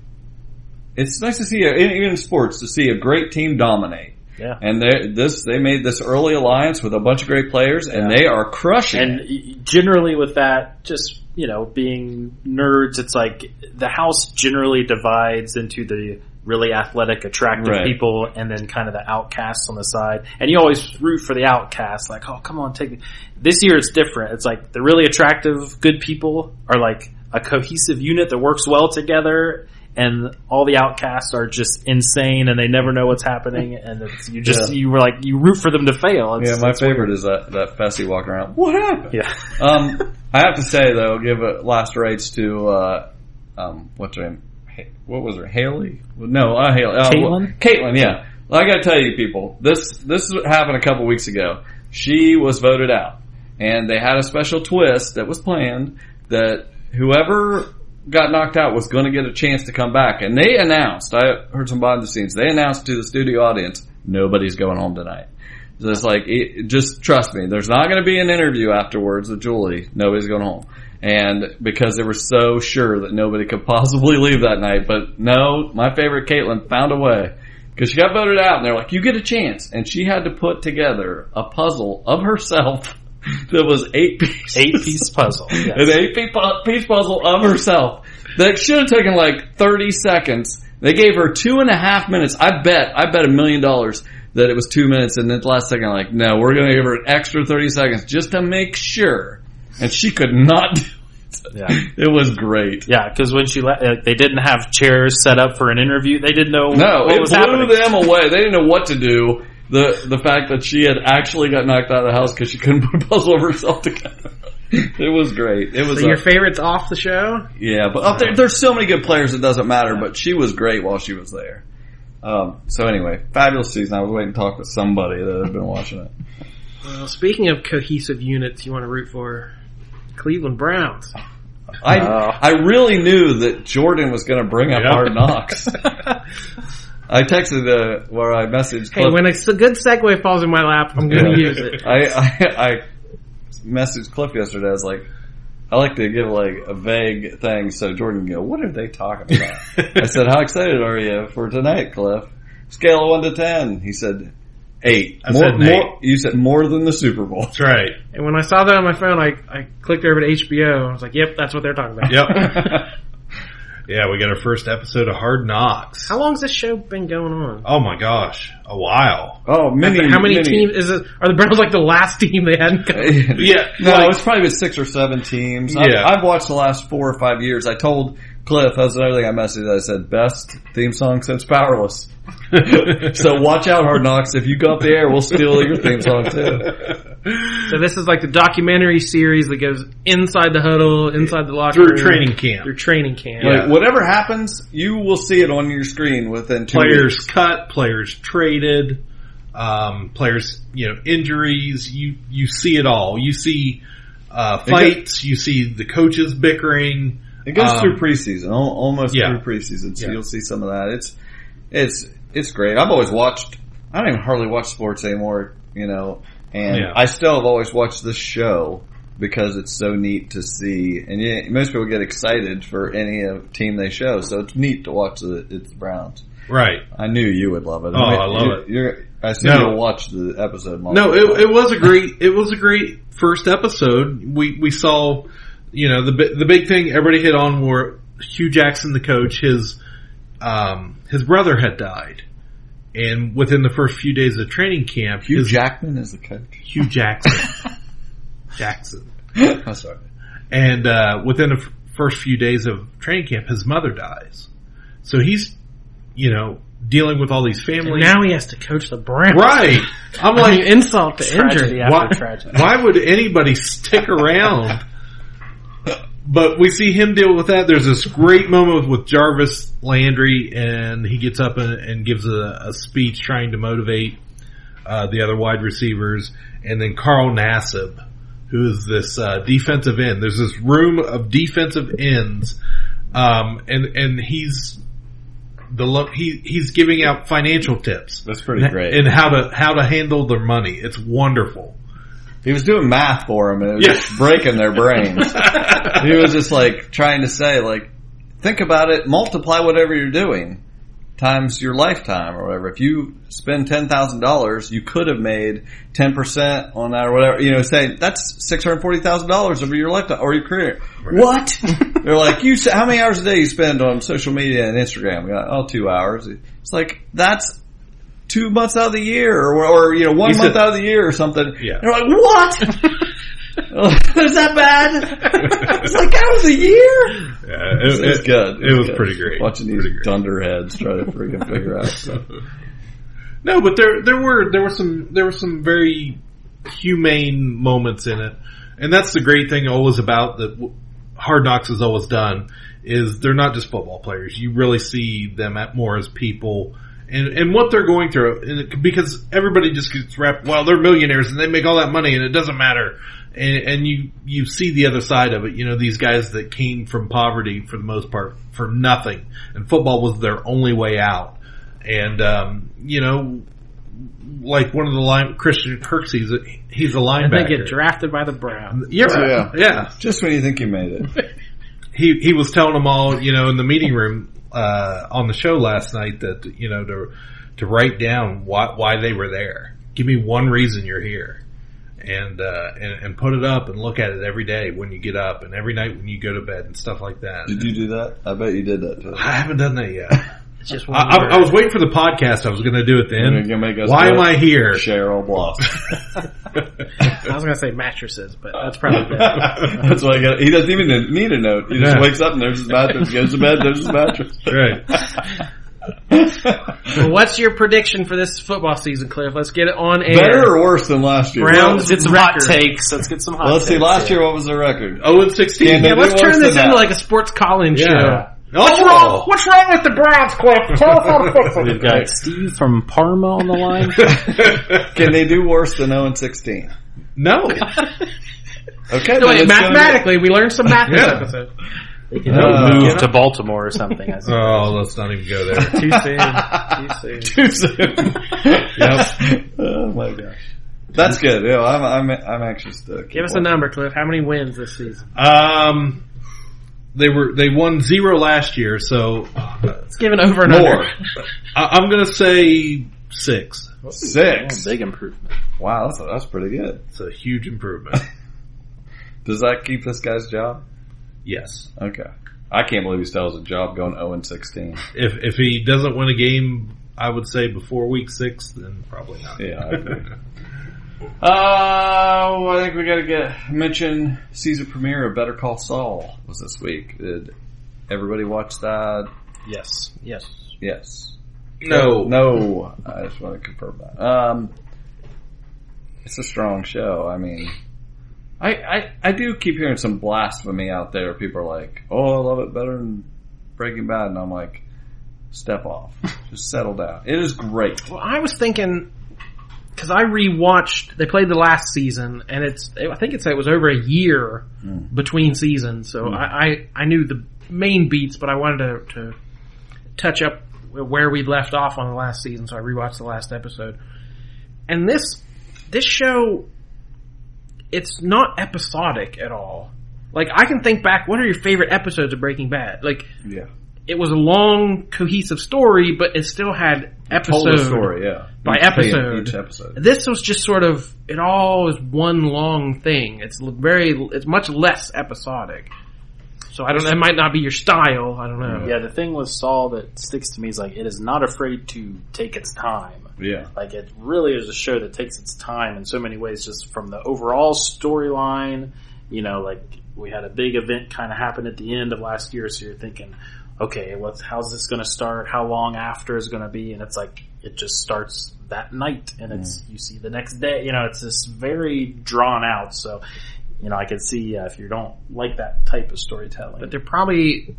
it's nice to see, even in sports, to see a great team dominate. Yeah. And they this they made this early alliance with a bunch of great players, and they are crushing. And generally with that, just, you know, being nerds, it's like the house generally divides into the really athletic, attractive Right. people and then kind of the outcasts on the side. And you always root for the outcasts, like, oh, come on, take me. This year it's different. It's like the really attractive, good people are like a cohesive unit that works well together. And all the outcasts are just insane, and they never know what's happening. And it's, you just Yeah. you were like you root for them to fail. It's, yeah, my favorite is that that Fessy walking around. What happened? Yeah. um, I have to say though, give a last rights to uh, um, what's her name? What was her? Haleigh? No, uh, Haleigh. Uh, Kaitlyn? Kaitlyn. Yeah. Well, I got to tell you, people, this this is what happened a couple weeks ago. She was voted out, and they had a special twist that was planned that whoever got knocked out was going to get a chance to come back. And they announced, I heard some behind the scenes, they announced to the studio audience, nobody's going home tonight. So it's like, it, just trust me, there's not going to be an interview afterwards with Julie. Nobody's going home. And because they were so sure that nobody could possibly leave that night, but no, my favorite Kaitlyn found a way. Because she got voted out and they're like, you get a chance. And she had to put together a puzzle of herself that was eight pieces. Eight piece puzzle. Yes. An eight piece puzzle of herself that should have taken like 30 seconds. They gave her two and a half minutes. I bet, I bet a million dollars that it was two minutes and then the last second like, no, we're going to give her an extra 30 seconds just to make sure. And she could not do it. Yeah. It was great. Yeah, because when she left, uh, they didn't have chairs set up for an interview. They didn't know No, what it was blew happening. them away. They didn't know what to do. The the fact that she had actually got knocked out of the house because she couldn't put a puzzle of herself together. it was great. It was So a- your favorites off the show? Yeah, but up there, there's so many good players it doesn't matter. But she was great while she was there. Um, so anyway, fabulous season. I was waiting to talk with somebody that had been watching it. Well, speaking of cohesive units, you want to root for Cleveland Browns. I I really knew that Jordan was going to bring up Yep. Hard Knocks. I texted uh, where I messaged. Hey, Cliff- when a good segue falls in my lap, I'm going to use it. I, I I messaged Cliff yesterday. I was like, I like to give like a vague thing so Jordan can go, what are they talking about? I said, how excited are you for tonight, Cliff? Scale of one to ten. He said eight. I more, said an more, You said more than the Super Bowl. That's right. And when I saw that on my phone, I, I clicked over to HBO. I was like, yep, that's what they're talking about. Yep. yeah, we got our first episode of Hard Knocks. How long's this show been going on? Oh my gosh, a while. Oh, many. How many, many- teams is it? Are the Browns like the last team they hadn't? Got? Yeah, No, like- it's probably been six or seven teams. I've, Yeah. I've watched the last four or five years. I told Cliff, that's another thing I messaged. I said, best theme song since Powerless. so watch out, Hard Knocks. If you go up the air, we'll steal your theme song too. So this is like the documentary series that goes inside the huddle, inside the locker Through room, training camp. through training camp. Like, whatever happens, you will see it on your screen within two players weeks. cut, players traded, um, players, you know, injuries. You you see it all. You see uh, fights. You see the coaches bickering. It goes Um, through preseason, almost yeah. through preseason, so Yeah. you'll see some of that. It's it's it's great. I've always watched. I don't even hardly watch sports anymore, you know, and Yeah. I still have always watched this show because it's so neat to see. And yeah, most people get excited for any uh, team they show, so it's neat to watch the it's the Browns. Right. I knew you would love it. Oh, I love you're, it. You're, I assume No. you'll watch the episode. No, it, it was a great, it was a great first episode. We, we saw, you know, the, the big thing everybody hit on were Hue Jackson, the coach, his, um, his brother had died. And within the first few days of training camp, Hugh his, Jackman is the coach. Hue Jackson. Jackson. I'm sorry. And, uh, within the first few days of training camp, his mother dies. So he's, you know, dealing with all these family. And now he has to coach the Browns. Right. I'm I like, mean, insult to Tragedy injury. after why, tragedy. why would anybody stick around? But we see him deal with that. There's this great moment with Jarvis Landry, and he gets up and, and gives a, a speech trying to motivate uh, the other wide receivers, and then Carl Nassib, who is this uh, defensive end. There's this room of defensive ends, um, and and he's the lo- he he's giving out financial tips. That's pretty great. And how to how to handle their money. It's wonderful. He was doing math for him and it was Yeah. just breaking their brains. he was just like trying to say like, think about it, multiply whatever you're doing times your lifetime or whatever. If you spend $10,000, you could have made 10% on that or whatever, you know, say that's $640,000 over your lifetime or your career. What? They're like, you, how many hours a day you spend on social media and Instagram? Like, oh, two hours. It's like, that's two months out of the year or, or you know, one month out of the year or something. Yeah. They're like, what? Is that bad? It's like that was a year. Yeah, It, was good. It, was good. pretty great. Watching these dunderheads try to freaking figure out stuff. No, but there there were there were some there were some very humane moments in it, and that's the great thing always about that Hard Knocks has always done is they're not just football players. You really see them at more as people. And, and what they're going through, and it, because everybody just gets wrapped, well, they're millionaires and they make all that money and it doesn't matter. And, and you, you see the other side of it. You know, these guys that came from poverty for the most part for nothing and football was their only way out. And, um, you know, like one of the line, Christian Kirksey, he's a, he's a And they get drafted by the Browns. Yeah, yeah. yeah. Just when you think you made it. He he was telling them all, you know, in the meeting room uh, on the show last night that you know to to write down why why they were there. Give me one reason you're here, and uh, and and put it up and look at it every day when you get up and every night when you go to bed and stuff like that. Did you do that? I bet you did that too. I haven't done that yet. It's just I, I. I was waiting for the podcast. I was going to do it You're then. make us Why am? I here? Cheryl Bloss. I was going to say mattresses, but that's probably better. That's why I got. He doesn't even need a note. He just Yeah. wakes up and there's his mattress. Goes to bed. There's his mattress. Right. Well, what's your prediction for this football season, Cliff? Let's get it on air. Better or worse than last year? Browns Let's get some record. hot takes. Let's get some hot Well, let's see. takes. Last year, what was the record? Oh, and sixteen. Yeah, let's turn than this that? into like a sports calling Yeah. show. What's wrong? What's wrong with the Browns, Cliff? Tell us how to fix We've got Steve from Parma on the line. Can they do worse than 0 and 16? No. Okay. No, then wait, mathematically, we learned some math this Yeah. episode. They can Uh, move you know? to Baltimore or something. I. Oh, let's not even go there. Too soon. Too soon. Too soon. Yep. Oh my gosh. That's good. Yeah, I'm, I'm, I'm anxious to Give us a number, Cliff. How many wins this season? Um, they were they won zero last year, so it's given over and More. under. I, I'm going to say six. Six. Big improvement. Wow, that's, that's pretty good. It's a huge improvement. Does that keep this guy's job? yes. Okay. I can't believe he still has a job going 0 and 16. If if he doesn't win a game, I would say before week six, then probably not. Yeah, I. Uh, I think we got to get mention season premiere of Better Call Saul was this week. Did everybody watch that? Yes. Yes. Yes. no, No. I just want to confirm that. Um, it's a strong show. I mean, I, I I do keep hearing some blasphemy out there. People are like, "Oh, I love it better than Breaking Bad," and I'm like, "Step off, just settle down." It is great. Well, I was thinking because I rewatched. They played the last season, and it's. I think it's it was over a year hmm. between seasons, so hmm. I, I I knew the main beats, but I wanted to, to touch up where we left off on the last season, so I rewatched the last episode. And this this show, it's not episodic at all. Like I can think back, what are your favorite episodes of Breaking Bad? Like, yeah, it was a long, cohesive story, but it still had episode Told the story, yeah. by Each- episode. each episode. This was just sort of it all is one long thing. It's very, it's much less episodic. So I don't. That might not be your style. I don't know. Yeah, the thing with Saul that sticks to me is like it is not afraid to take its time. Yeah. Like it really is a show that takes its time in so many ways, just from the overall storyline. You know, like we had a big event kind of happen at the end of last year, so you're thinking, okay, what's how's this going to start? How long after is going to be? And it's like it just starts that night, and it's you see the next day. You know, it's this very drawn out. So, you know, I can see uh, if you don't like that type of storytelling, But they're probably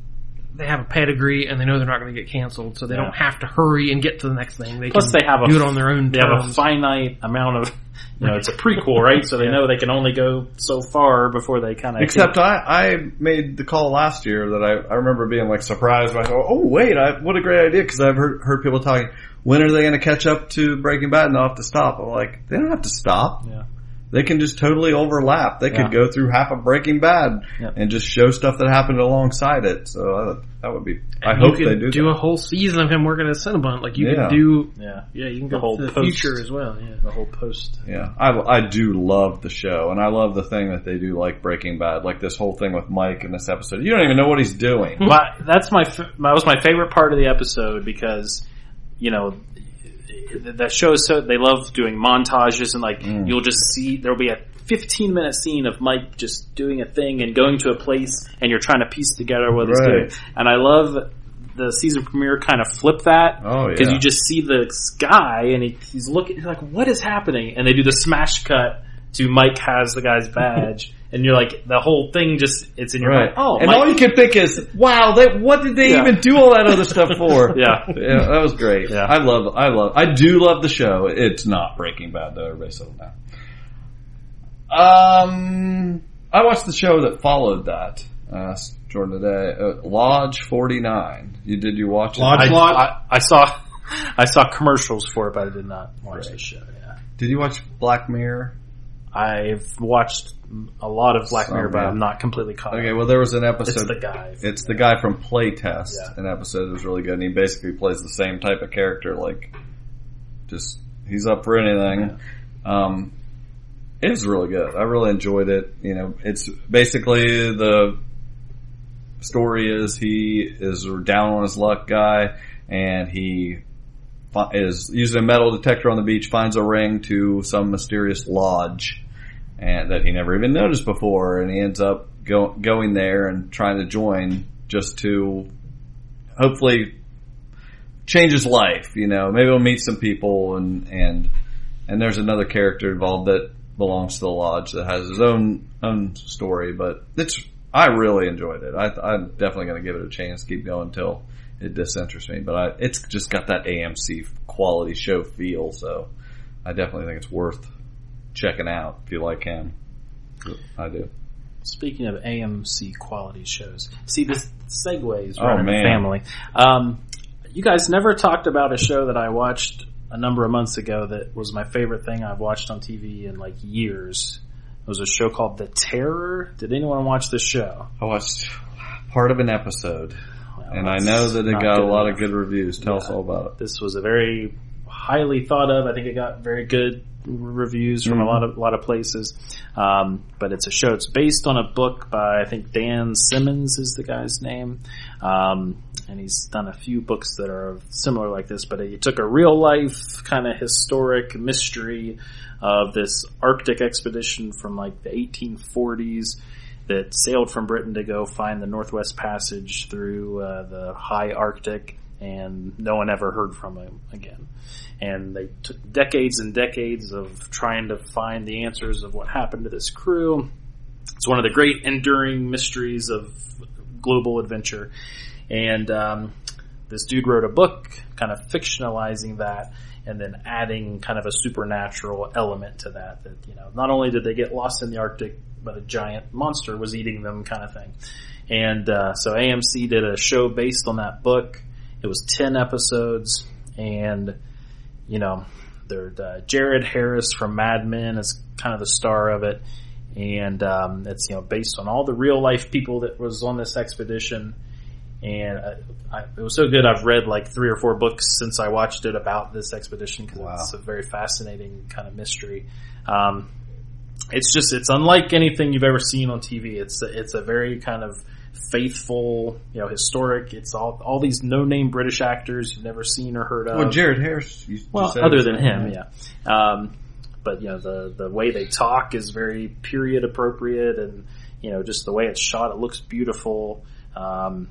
they have a pedigree and they know they're not going to get canceled, so they Yeah. don't have to hurry and get to the next thing. They Plus, they have a it on their own They have a finite amount of, you know, it's a prequel, right? So they know they can only go so far before they kind of. Except I, I made the call last year that I, I remember being like surprised by, I thought oh wait, I, what a great idea because I've heard, heard people talking, when are they going to catch up to Breaking Bad and they'll have to stop? I'm like, they don't have to stop. Yeah. They can just totally overlap. They Yeah. could go through half of Breaking Bad Yep. and just show stuff that happened alongside it. So uh, that would be, I And you hope could they do, do that. a whole season of him working at Cinnabon. Like you Yeah. can do, Yeah. yeah, you can The go whole to the post- future as well. Yeah. the whole post. Yeah, I, I do love the show, and I love the thing that they do like Breaking Bad, like this whole thing with Mike in this episode. You don't even know what he's doing. Well, that's my f- that was my favorite part of the episode because you know that show is so they love doing montages and like Mm. you'll just see there'll be a 15 minute scene of Mike just doing a thing and going to a place and you're trying to piece together what he's Right. doing and I love the season premiere kind of flip that Oh, because yeah. you just see the guy and he, he's looking he's like what is happening and they do the smash cut to Mike has the guy's badge and you're like the whole thing just it's in your Right. mind oh and Mike- all you can think is, wow, they, what did they Yeah. even do all that other stuff for? Yeah. yeah, that was great. Yeah. I love, I love, I do love the show. It's not Breaking Bad though. Everybody settle down. Um, I watched the show that followed that. Uh, Jordan today, uh, Lodge Forty Nine. You did you watch it? I, I, I saw I saw commercials for it, but I did not watch the show. Yeah, Did you watch Black Mirror? I've watched a lot of Black Mirror, but. I'm not completely caught. Okay, up. well, there was an episode. It's the guy. It's the guy from Playtest. Yeah. An episode that was really good, and he basically plays the same type of character. Like, just he's up for anything. Um, it was really good. I really enjoyed it. You know, it's basically the story is he is a down on his luck guy, and he is using a metal detector on the beach, finds a ring to some mysterious lodge, and that he never even noticed before, and he ends up go, going there and trying to join just to hopefully change his life. You know, maybe he'll meet some people, and and and there's another character involved that belongs to the lodge that has his own own story, but it's I really enjoyed it. I, I'm definitely going to give it a chance, keep going until it disinterests me. But I, it's just got that AMC quality show feel, so I definitely think it's worth checking out if you like him. I do. Speaking of AMC quality shows, see this segues Oh, right in the man. family. Um, you guys never talked about a show that I watched a number of months ago that was my favorite thing I've watched on TV in like years. It was a show called The Terror. Did anyone watch this show? I watched part of an episode, and I know that it got a lot enough. of good reviews. Tell us all about it. This was a very highly thought of. I think it got very good reviews from a Mhm. lot of a lot of places. Um, but it's a show. It's based on a book by I think Dan Simmons is the guy's name, um, and he's done a few books that are similar like this. But he took a real life kind of historic mystery of this Arctic expedition from like the 1840s that sailed from Britain to go find the Northwest Passage through uh, the high Arctic, and no one ever heard from him again. And they took decades and decades of trying to find the answers of what happened to this crew. It's one of the great enduring mysteries of global adventure. And um, this dude wrote a book kind of fictionalizing that and then adding kind of a supernatural element to that. That, you know, not only did they get lost in the Arctic, but a giant monster was eating them kind of thing. And, uh, so AMC did a show based on that book. It was 10 episodes and, you know, there, uh, Jared Harris from Mad Men is kind of the star of it. And, um, it's, you know, based on all the real life people that was on this expedition and uh, I, it was so good. I've read like three or four books since I watched it about this expedition because wow. it's a very fascinating kind of mystery. Um, it's just it's unlike anything you've ever seen on TV. It's a, it's a very kind of faithful, you know, historic. It's all all these no name British actors you've never seen or heard of. Well, Jared Harris. well, other than him, yeah. Um, but you know the the way they talk is very period appropriate, and you know just the way it's shot, it looks beautiful. Um,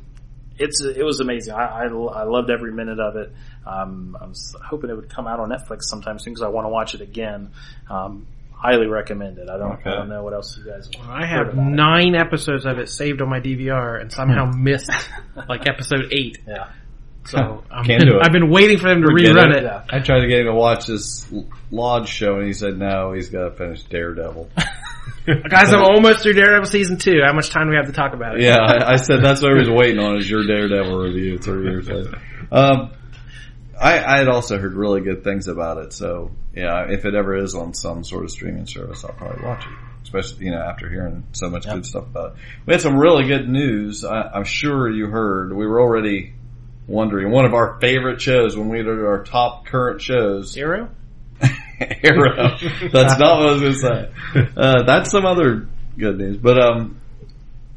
it's it was amazing. I, I, I loved every minute of it. Um, I was hoping it would come out on Netflix sometime soon because I want to watch it again. Um, highly recommend it. I don't okay. I don't know what else you guys. I have nine it. episodes of it saved on my DVR and somehow hmm. missed like episode eight. Yeah. So i have been waiting for them to rerun it. it. Yeah. I tried to get him to watch this Lodge show, and he said no, he's got to finish Daredevil. Guys, I'm almost through Daredevil season two. How much time do we have to talk about it? Yeah, I, I said that's what I was waiting on is your Daredevil review three years later. Um, I, I had also heard really good things about it, so yeah, if it ever is on some sort of streaming service, I'll probably watch it. Especially, you know, after hearing so much yep. good stuff about it. We had some really good news. I, I'm sure you heard. We were already wondering. One of our favorite shows when we did our top current shows. Arrow? Arrow. That's not what I was going to say. Uh, that's some other good news. But, um,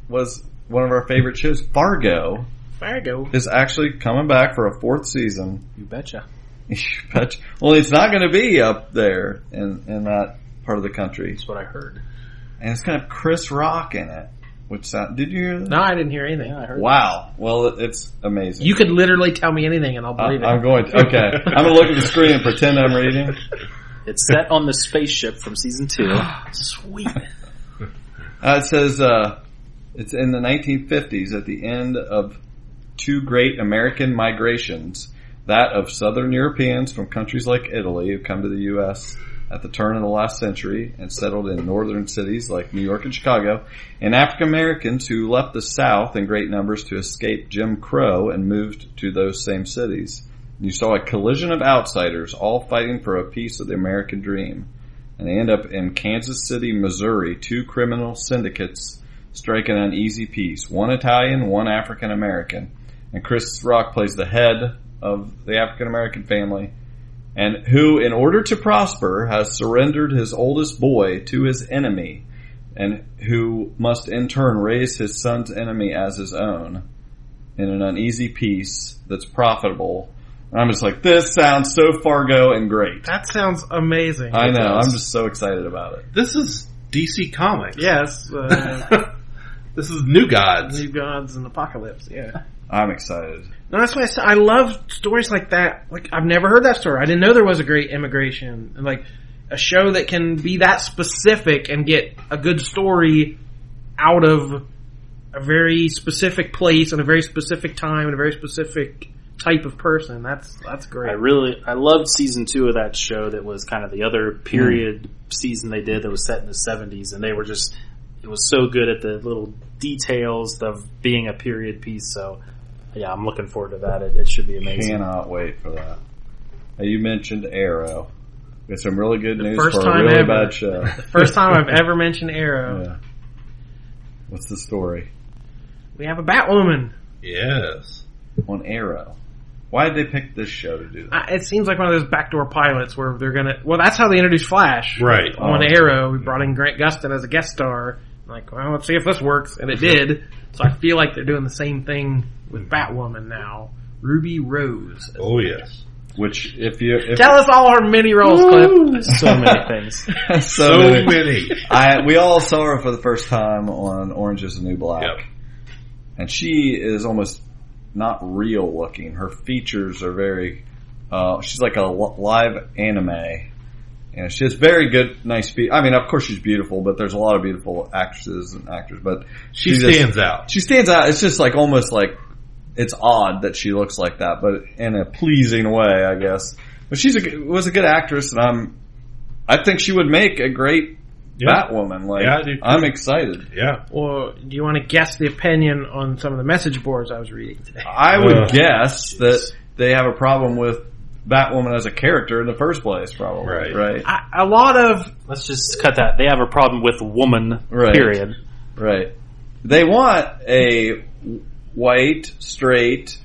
was one of our favorite shows, Fargo. Fargo. Is actually coming back for a fourth season. You betcha. you betcha. Well, it's not going to be up there in, in that part of the country. That's what I heard. And it's kind of Chris Rock in it. Which sound, did you hear that? No, I didn't hear anything. Yeah, wow. Well, it's amazing. You could literally tell me anything and I'll believe I, it. I'm going to. Okay. I'm going to look at the screen and pretend I'm reading. It's set on the spaceship from season two. Sweet. Uh, it says, uh, it's in the 1950s at the end of two great American migrations. That of Southern Europeans from countries like Italy who come to the U.S at the turn of the last century and settled in northern cities like New York and Chicago, and African Americans who left the South in great numbers to escape Jim Crow and moved to those same cities. You saw a collision of outsiders all fighting for a piece of the American dream. And they end up in Kansas City, Missouri, two criminal syndicates striking an easy peace. One Italian, one African American. And Chris Rock plays the head of the African American family and who, in order to prosper, has surrendered his oldest boy to his enemy, and who must in turn raise his son's enemy as his own in an uneasy peace that's profitable. And I'm just like, this sounds so Fargo and great. That sounds amazing. I know. I'm just so excited about it. This is DC Comics. Yes. Uh, this is New Gods. New Gods and Apokolips. Yeah. I'm excited. No, that's why I said I love stories like that. Like I've never heard that story. I didn't know there was a great immigration and like a show that can be that specific and get a good story out of a very specific place and a very specific time and a very specific type of person. That's that's great. I really I loved season two of that show. That was kind of the other period mm. season they did that was set in the seventies, and they were just it was so good at the little details of being a period piece. So yeah, I'm looking forward to that. It, it should be amazing. Cannot wait for that. Now, you mentioned Arrow. We some really good the news for a really ever, bad show. The first time I've ever mentioned Arrow. Yeah. What's the story? We have a Batwoman. Yes. On Arrow. Why did they pick this show to do that? Uh, it seems like one of those backdoor pilots where they're gonna. Well, that's how they introduced Flash. Right. On oh. Arrow, we brought in Grant Gustin as a guest star. Like, well, let's see if this works, and it did. So I feel like they're doing the same thing with Batwoman now. Ruby Rose. Oh yes. Which, if you if tell us all her mini roles, Cliff. So many things. so, so many. many. I we all saw her for the first time on Orange Is the New Black, yep. and she is almost not real looking. Her features are very. Uh, she's like a live anime. And she has very good, nice feet. I mean, of course she's beautiful, but there's a lot of beautiful actresses and actors, but she, she stands just, out. She stands out. It's just like almost like it's odd that she looks like that, but in a pleasing way, I guess. But she's a g- was a good actress, and I'm I think she would make a great Yeah. Batwoman. Like Yeah, I do I'm excited. Yeah. Well, do you want to guess the opinion on some of the message boards I was reading today? I would Ugh. guess that they have a problem with Batwoman as a character in the first place, probably. Right. Right. I, a lot of Let's just cut that. They have a problem with woman. Right. Period. Right. They want a white, straight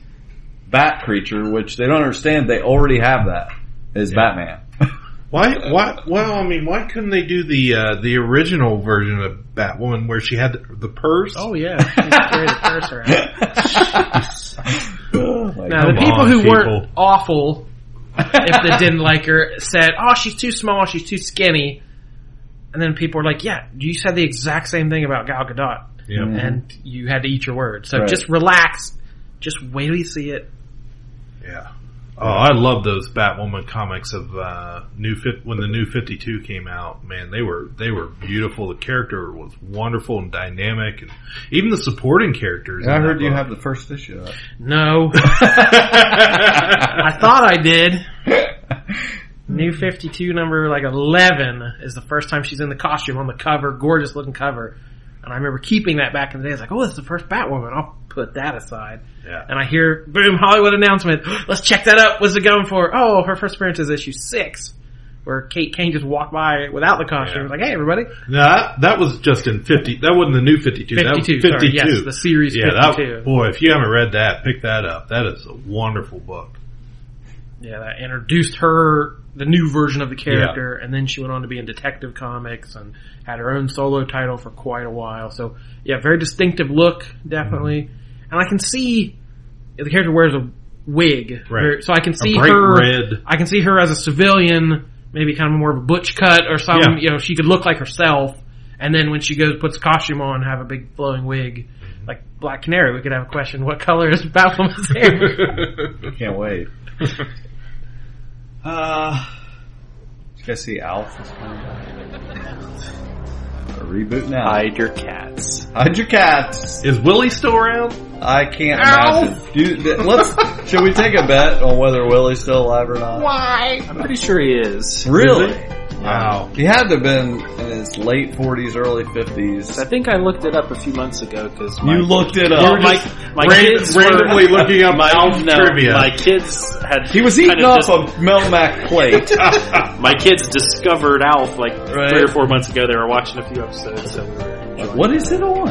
bat creature, which they don't understand. They already have that. Is Batman. Why? Why? Well, I mean, why couldn't they do the uh, the original version of Batwoman where she had the, the purse? oh yeah, she's carried a purse around. Like, Now the people on, who people. weren't awful, if they didn't like her, said, "Oh, she's too small, she's too skinny," and then people were like, "Yeah, you said the exact same thing about Gal Gadot, Yeah. Mm-hmm. and you had to eat your words. So Right. just relax, just wait till you see it." Yeah. Oh, I love those Batwoman comics of uh, new when the new Fifty Two came out. Man, they were they were beautiful. The character was wonderful and dynamic, and even the supporting characters. I heard you book. have the first issue. of that. No, I thought I did. New 52 number like 11 is the first time she's in the costume on the cover, gorgeous looking cover. And I remember keeping that back in the day. It's like, oh, it's the first Batwoman. I'll put that aside. Yeah. And I hear, boom, Hollywood announcement. Let's check that up. What's it going for? Oh, her first appearance is issue six, where Kate Kane just walked by without the costume. Yeah. Like, hey, everybody. No, that, that was just in fifty. That wasn't the new Fifty Two. That was 52, Fifty sorry, Two. yes, the series Yeah, 52. that boy. If you haven't read that, pick that up. That is a wonderful book. Yeah, that introduced her, the new version of the character, and then she went on to be in Detective Comics and had her own solo title for quite a while. So, yeah, very distinctive look, definitely. Mm-hmm. And I can see the character wears a wig, Right. Very- so I can see bright her. red. I can see her as a civilian, maybe kind of more of a butch cut or something. Yeah. You know, she could look like herself, and then when she goes puts a costume on, have a big flowing wig. Mm-hmm. Like Black Canary, we could have a question: What color is Batwoman's hair? Can't wait. uh, did you guys see Alf is coming back? A reboot now. Hide your cats. Hide your cats. Is Willie still around? I can't Ow. imagine. Do, th- let's. should we take a bet on whether Willie's still alive or not? Why? I'm pretty sure he is. Really? Wow. He had to have been in his late 40s, early 50s. I think I looked it up a few months ago because You looked it up. Well, my my Ran- kids randomly were, looking up my, Alf no, trivia. My kids had He was eating off dis- a Melmac plate. my kids discovered Alf like Right. three or four months ago. They were watching a few episodes, so we were enjoying what it. is it on?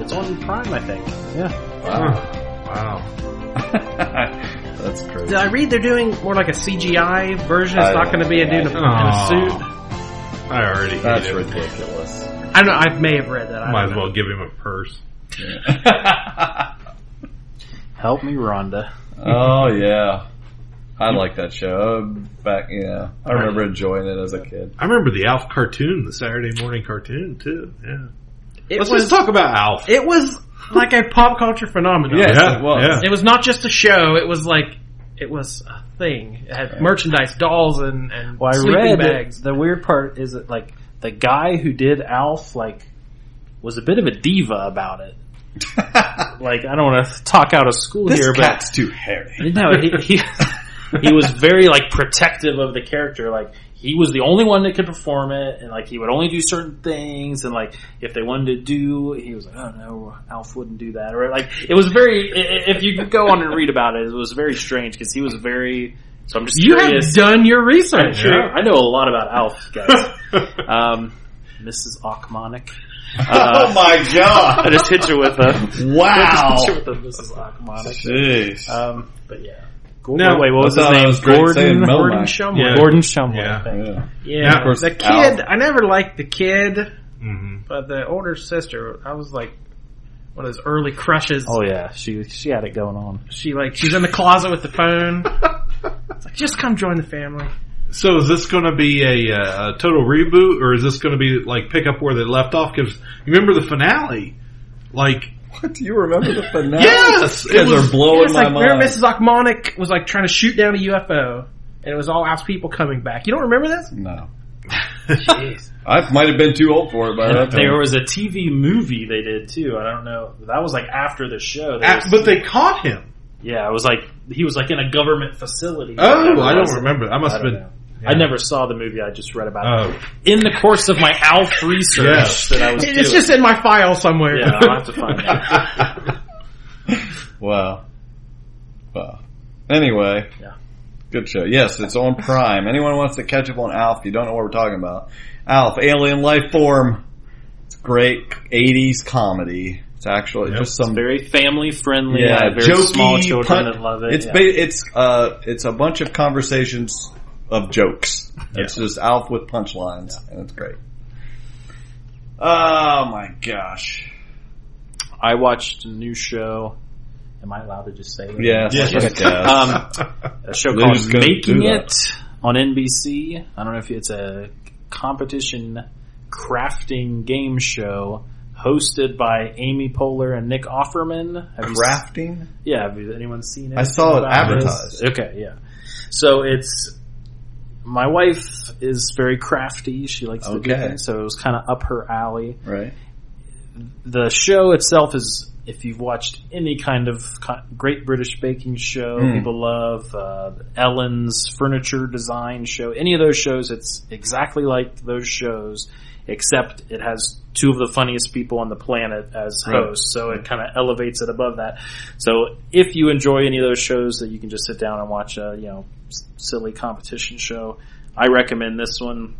It's on Prime, I think. Yeah. Wow. Wow. That's crazy. Did I read they're doing more like a CGI version? It's I not going to be a dude in a, in a suit. I already That's hate it. ridiculous. I don't know. I may have read that. I Might don't as know. well give him a purse. Help me, Rhonda. oh yeah, I like that show. Uh, back, yeah, I remember enjoying it as a kid. I remember the Alf cartoon, the Saturday morning cartoon too. Yeah. It Let's was, just talk about Alf. It was like a pop culture phenomenon. Yes, Yeah, it was. yeah. It was not just a show. It was like it was a thing. It had merchandise, dolls, and and Well, I sleeping read bags. It, the weird part is that like the guy who did Alf like was a bit of a diva about it. like I don't want to talk out of school This here, but cat's too hairy. no, he, he he was very like protective of the character. Like he was the only one that could perform it, and like he would only do certain things. And like if they wanted to do, he was like, "Oh no, Alf wouldn't do that." Or like it was very. i- i- If you could go on and read about it, it was very strange because he was very. So I'm just You curious. have done your research. sure I know a lot about Alf, guys. um, Mrs. Ochmonek. Uh, oh my god! I just hit you with a Wow. hit you with a Mrs. Ochmonek. Jeez. Um, but yeah. Now- wait, what was I his name? was Gordon. Gordon Shumway. Yeah. Gordon Shumway. Yeah. I yeah. Yeah, Now, of course, the kid. Alf. I never liked the kid, hmm but the older sister. I was like one of those early crushes. Oh yeah, she she had it going on. She like she's in the closet with the phone. It's like just come join the family. So is this going to be a, uh, a total reboot, or is this going to be like pick up where they left off? Because you remember the finale, like What do you remember the finale? Yes! you guys It was- are blowing It's my like mind. remember Mrs. Ochmonek was like trying to shoot down a UFO, and it was all Alf's people coming back. You don't remember this? No. Jeez. I might have been too old for it by that time. There was a TV movie they did too. I don't know. That was like after the show. There Ah, was- but they caught him. yeah, it was like he was like in a government facility. Oh, I don't remember. I must have been- know. Yeah. I never saw the movie. I just read about it Oh. in the course of my ALF research Yes. that I was. It's doing. just in my file somewhere. yeah. I'll have to find it. Wow. Wow. Anyway. Yeah. Good show. Yes, it's on Prime. Anyone wants to catch up on Alf, you don't know what we're talking about. Alf, Alien Life Form. It's great 80s comedy. It's actually Yep. just some Very family friendly. yeah, very jokey small children pun- that love it. It's yeah. ba- it's uh it's a bunch of conversations of jokes. It's just Alf with punchlines, and it's great. Oh my gosh! I watched a new show. Am I allowed to just say that? Yes, Yes. yes. Um, a show Who's called Making? It on NBC. I don't know if it's a competition crafting game show hosted by Amy Poehler and Nick Offerman. Have you s- yeah, have anyone seen it? I saw it about this? advertised. Okay, yeah. So it's my wife is very crafty. She likes to do things, so it was kind of up her alley Right. the show itself is if you've watched any kind of Great British Baking Show, Mm. people love uh, Ellen's Furniture Design Show. Any of those shows, it's exactly like those shows, except it has two of the funniest people on the planet as Right. hosts. So it kind of elevates it above that. So if you enjoy any of those shows that you can just sit down and watch a you know s- silly competition show, I recommend this one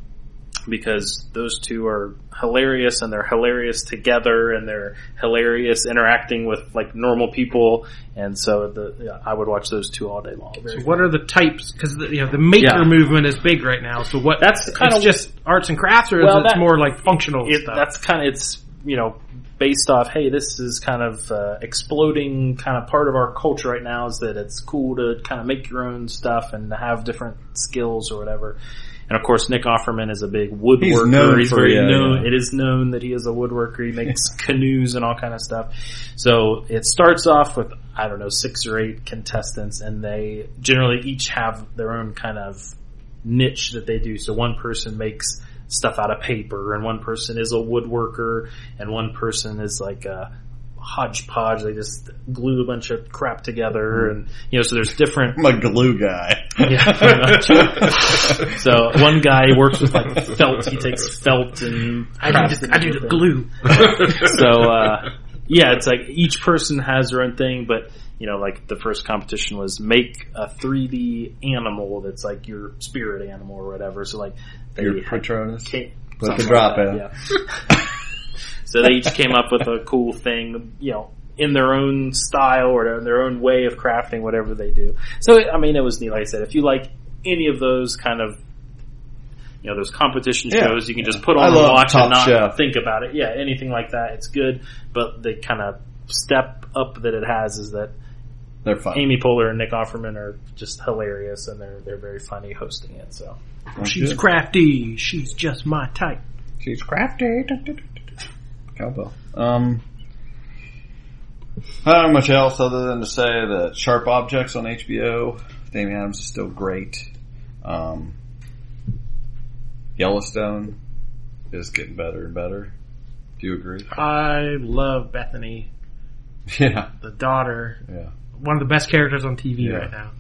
because those two are hilarious and they're hilarious together and they're hilarious interacting with like normal people and so the yeah, I would watch those two all day long. So what are the types? Because you know the maker Yeah. movement is big right now. So what? That's it's kinda- just arts and crafts, or Well, is it that- more like functional it, stuff? that's kind of it's you know based off hey this is kind of uh, exploding kind of part of our culture right now is that it's cool to kind of make your own stuff and have different skills or whatever and of course Nick Offerman is a big woodworker He's known He's for- very yeah, known yeah. it is known that he is a woodworker he makes canoes and all kind of stuff so it starts off with I don't know six or eight contestants and they generally each have their own kind of niche that they do. So one person makes stuff out of paper and one person is a woodworker and one person is like a hodgepodge. They just glue a bunch of crap together and, you know, so there's different. I'm a glue guy. Yeah, so one guy works with like felt. He takes felt and I do the- I do the glue. so uh, yeah, it's like each person has their own thing, but you know, like the first competition was make a 3D animal that's like your spirit animal or whatever. So like they Your had- Patronus. came- Put the drop like in. yeah. so they each came up with a cool thing, you know, in their own style or their own way of crafting whatever they do. So I mean, it was neat. Like I said, if you like any of those kind of you know those competition Yeah. shows you can just put I on and watch and not Chef. think about it. Yeah, anything like that, it's good. But the kind of step up that it has is that They're fun. Amy Poehler and Nick Offerman are just hilarious, and they're they're very funny hosting it. So She's crafty. She's just my type. She's crafty. Cowbell. Um, I don't know much else other than to say that Sharp Objects on HBO. Damien Adams is still great. Um, Yellowstone is getting better and better. Do you agree? I love Bethany, Yeah. the daughter. Yeah. One of the best characters on TV Yeah. right now.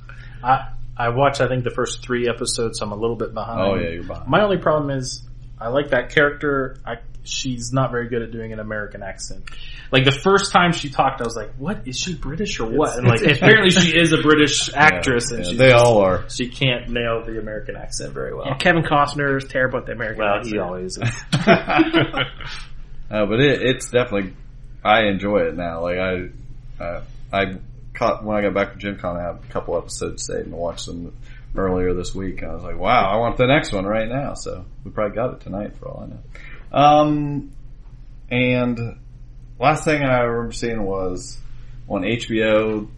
I I watched I think the first three episodes. So I'm a little bit behind. Oh, yeah, you're behind. My only problem is I like that character. I she's not very good at doing an American accent. Like the first time she talked, I was like, "What is she British or what?" And like apparently she is a British actress, and yeah, they just- all are. She can't nail the American accent very well. And Kevin Costner is terrible at the American Well, accent. he always is. Uh, but it, it's definitely, I enjoy it now. Like I, uh, I caught when I got back from Gen Con, I had a couple episodes saved and watched them earlier this week. I was like, wow, I want the next one right now. So we probably got it tonight for all I know. Um, and last thing I remember seeing was on HBO.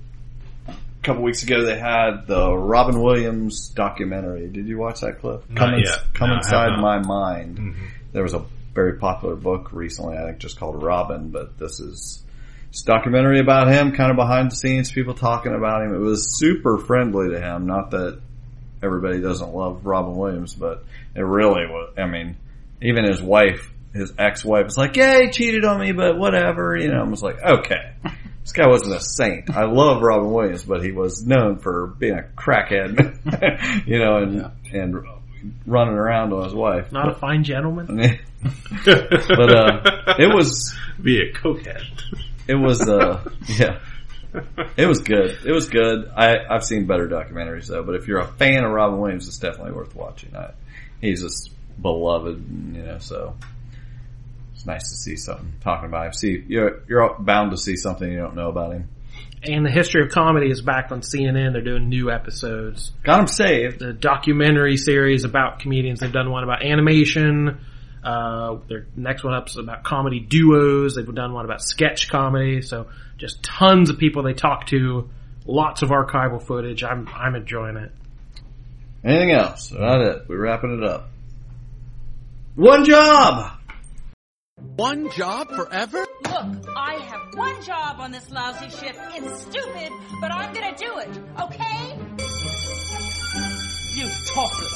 A couple weeks ago, they had the Robin Williams documentary. Did you watch that clip? Not Come, yet. Come No, inside my mind. Mhm. There was a very popular book recently, I think, just called Robin. But this is a documentary about him, kind of behind the scenes, people talking about him. It was super friendly to him. Not that everybody doesn't love Robin Williams, but it really was. I mean, even his wife, his ex-wife, was like, "Yeah, he cheated on me, but whatever." You know, I was like, "Okay." This guy wasn't a saint. I love Robin Williams, but he was known for being a crackhead, you know, and and running around on his wife. Not a fine gentleman. but uh, it was be a cokehead. It was uh, yeah. It was good. It was good. I, I've seen better documentaries though, but if you're a fan of Robin Williams, it's definitely worth watching. I, he's just beloved, you know, so it's nice to see something talking about him. See, you're, you're bound to see something you don't know about him. And the history of comedy is back on CNN. They're doing new episodes. Got him saved. The documentary series about comedians. They've done one about animation. Uh, their next one up is about comedy duos. They've done one about sketch comedy. So just tons of people they talk to. Lots of archival footage. I'm I'm enjoying it. Anything else? Not it. We're wrapping it up. One job. One job forever? Look, I have one job on this lousy ship. It's stupid, but I'm gonna do it, okay? You tosser!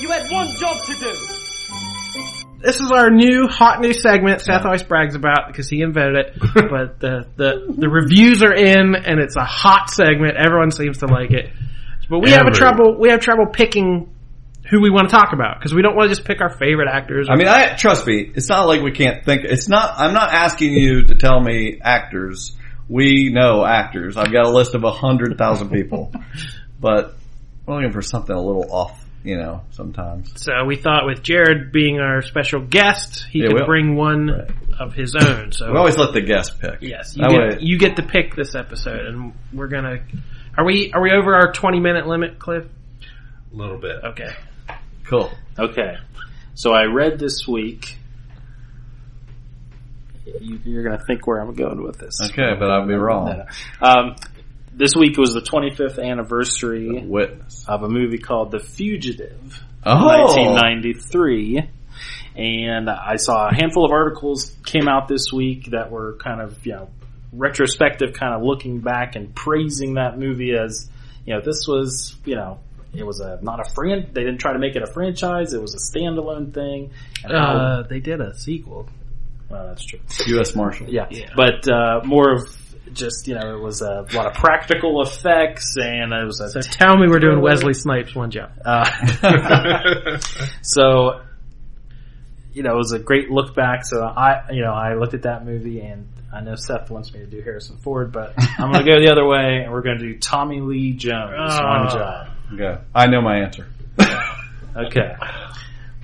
You had one job to do! This is our new hot new segment. Seth always brags about because he invented it. but the, the the reviews are in, and it's a hot segment. Everyone seems to like it. But we have a trouble. We have trouble picking who we want to talk about because we don't want to just pick our favorite actors. I mean, I trust me. It's not like we can't think. It's not. I'm not asking you to tell me actors. We know actors. I've got a list of a hundred thousand people, but we're looking for something a little off. You know, sometimes. So we thought with Jared being our special guest, he Yeah, could we'll- bring one of his own. So We always let the guest pick. Yes, you That get, way- you get to pick this episode, and we're gonna. Are we are we over our twenty minute limit, Cliff? A little bit. Okay. Cool. Okay. So I read this week. You, you're going to think where I'm going with this. Okay, but I'll be wrong. Um, this week was the 25th anniversary of a movie called The Fugitive, Oh. 1993. And I saw a handful of articles came out this week that were kind of, you know, retrospective, kind of looking back and praising that movie as, you know, this was, you know, it was a not a fran. They didn't try to make it a franchise. It was a standalone thing. And how- Uh, they did a sequel. well, that's true. U.S. Marshal. Yeah, but uh, more of just you know it was a lot of practical effects and it was a So tell me we're doing Wesley Snipes one job. uh, so you know it was a great look back. So I you know I looked at that movie and I know Seth wants me to do Harrison Ford, but I'm going to go the other way and we're going to do Tommy Lee Jones one Oh. job. Okay. I know my answer. Okay.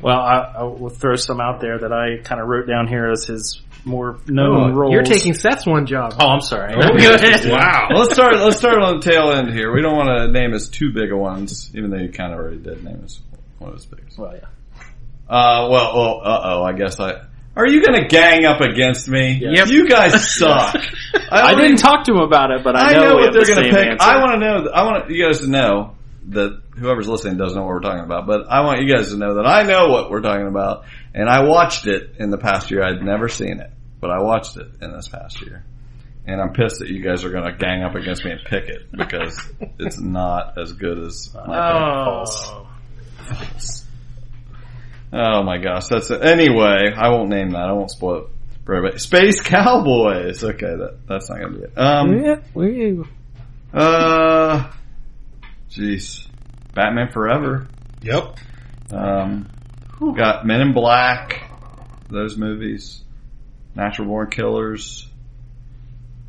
Well, I, I will throw some out there that I kind of wrote down here as his more known Oh, roles. You're taking Seth's one job. Oh, I'm sorry. Go ahead. Wow. let's start. Let's start on the tail end here. We don't want to name as too big of ones, even though you kind of already did name as one of his biggest. Well, yeah. Uh, well, well, uh oh. I guess I. Are you going to gang up against me? Yep. You guys suck. I, don't didn't talk to him about it, but I I know, know what they're going to pick. answer. I want to know. I want you guys to know that whoever's listening doesn't know what we're talking about. But I want you guys to know that I know what we're talking about, and I watched it in the past year. I'd never seen it, but I watched it in this past year, and I'm pissed that you guys are going to gang up against me and pick it because it's not as good as my. Oh. Oh my gosh, that's it. Anyway, I won't name that. I won't spoil it for everybody. Space Cowboys. Okay, that that's not gonna be it. Um, uh, jeez, Batman Forever. Yep. Um, got Men in Black. Those movies. Natural Born Killers.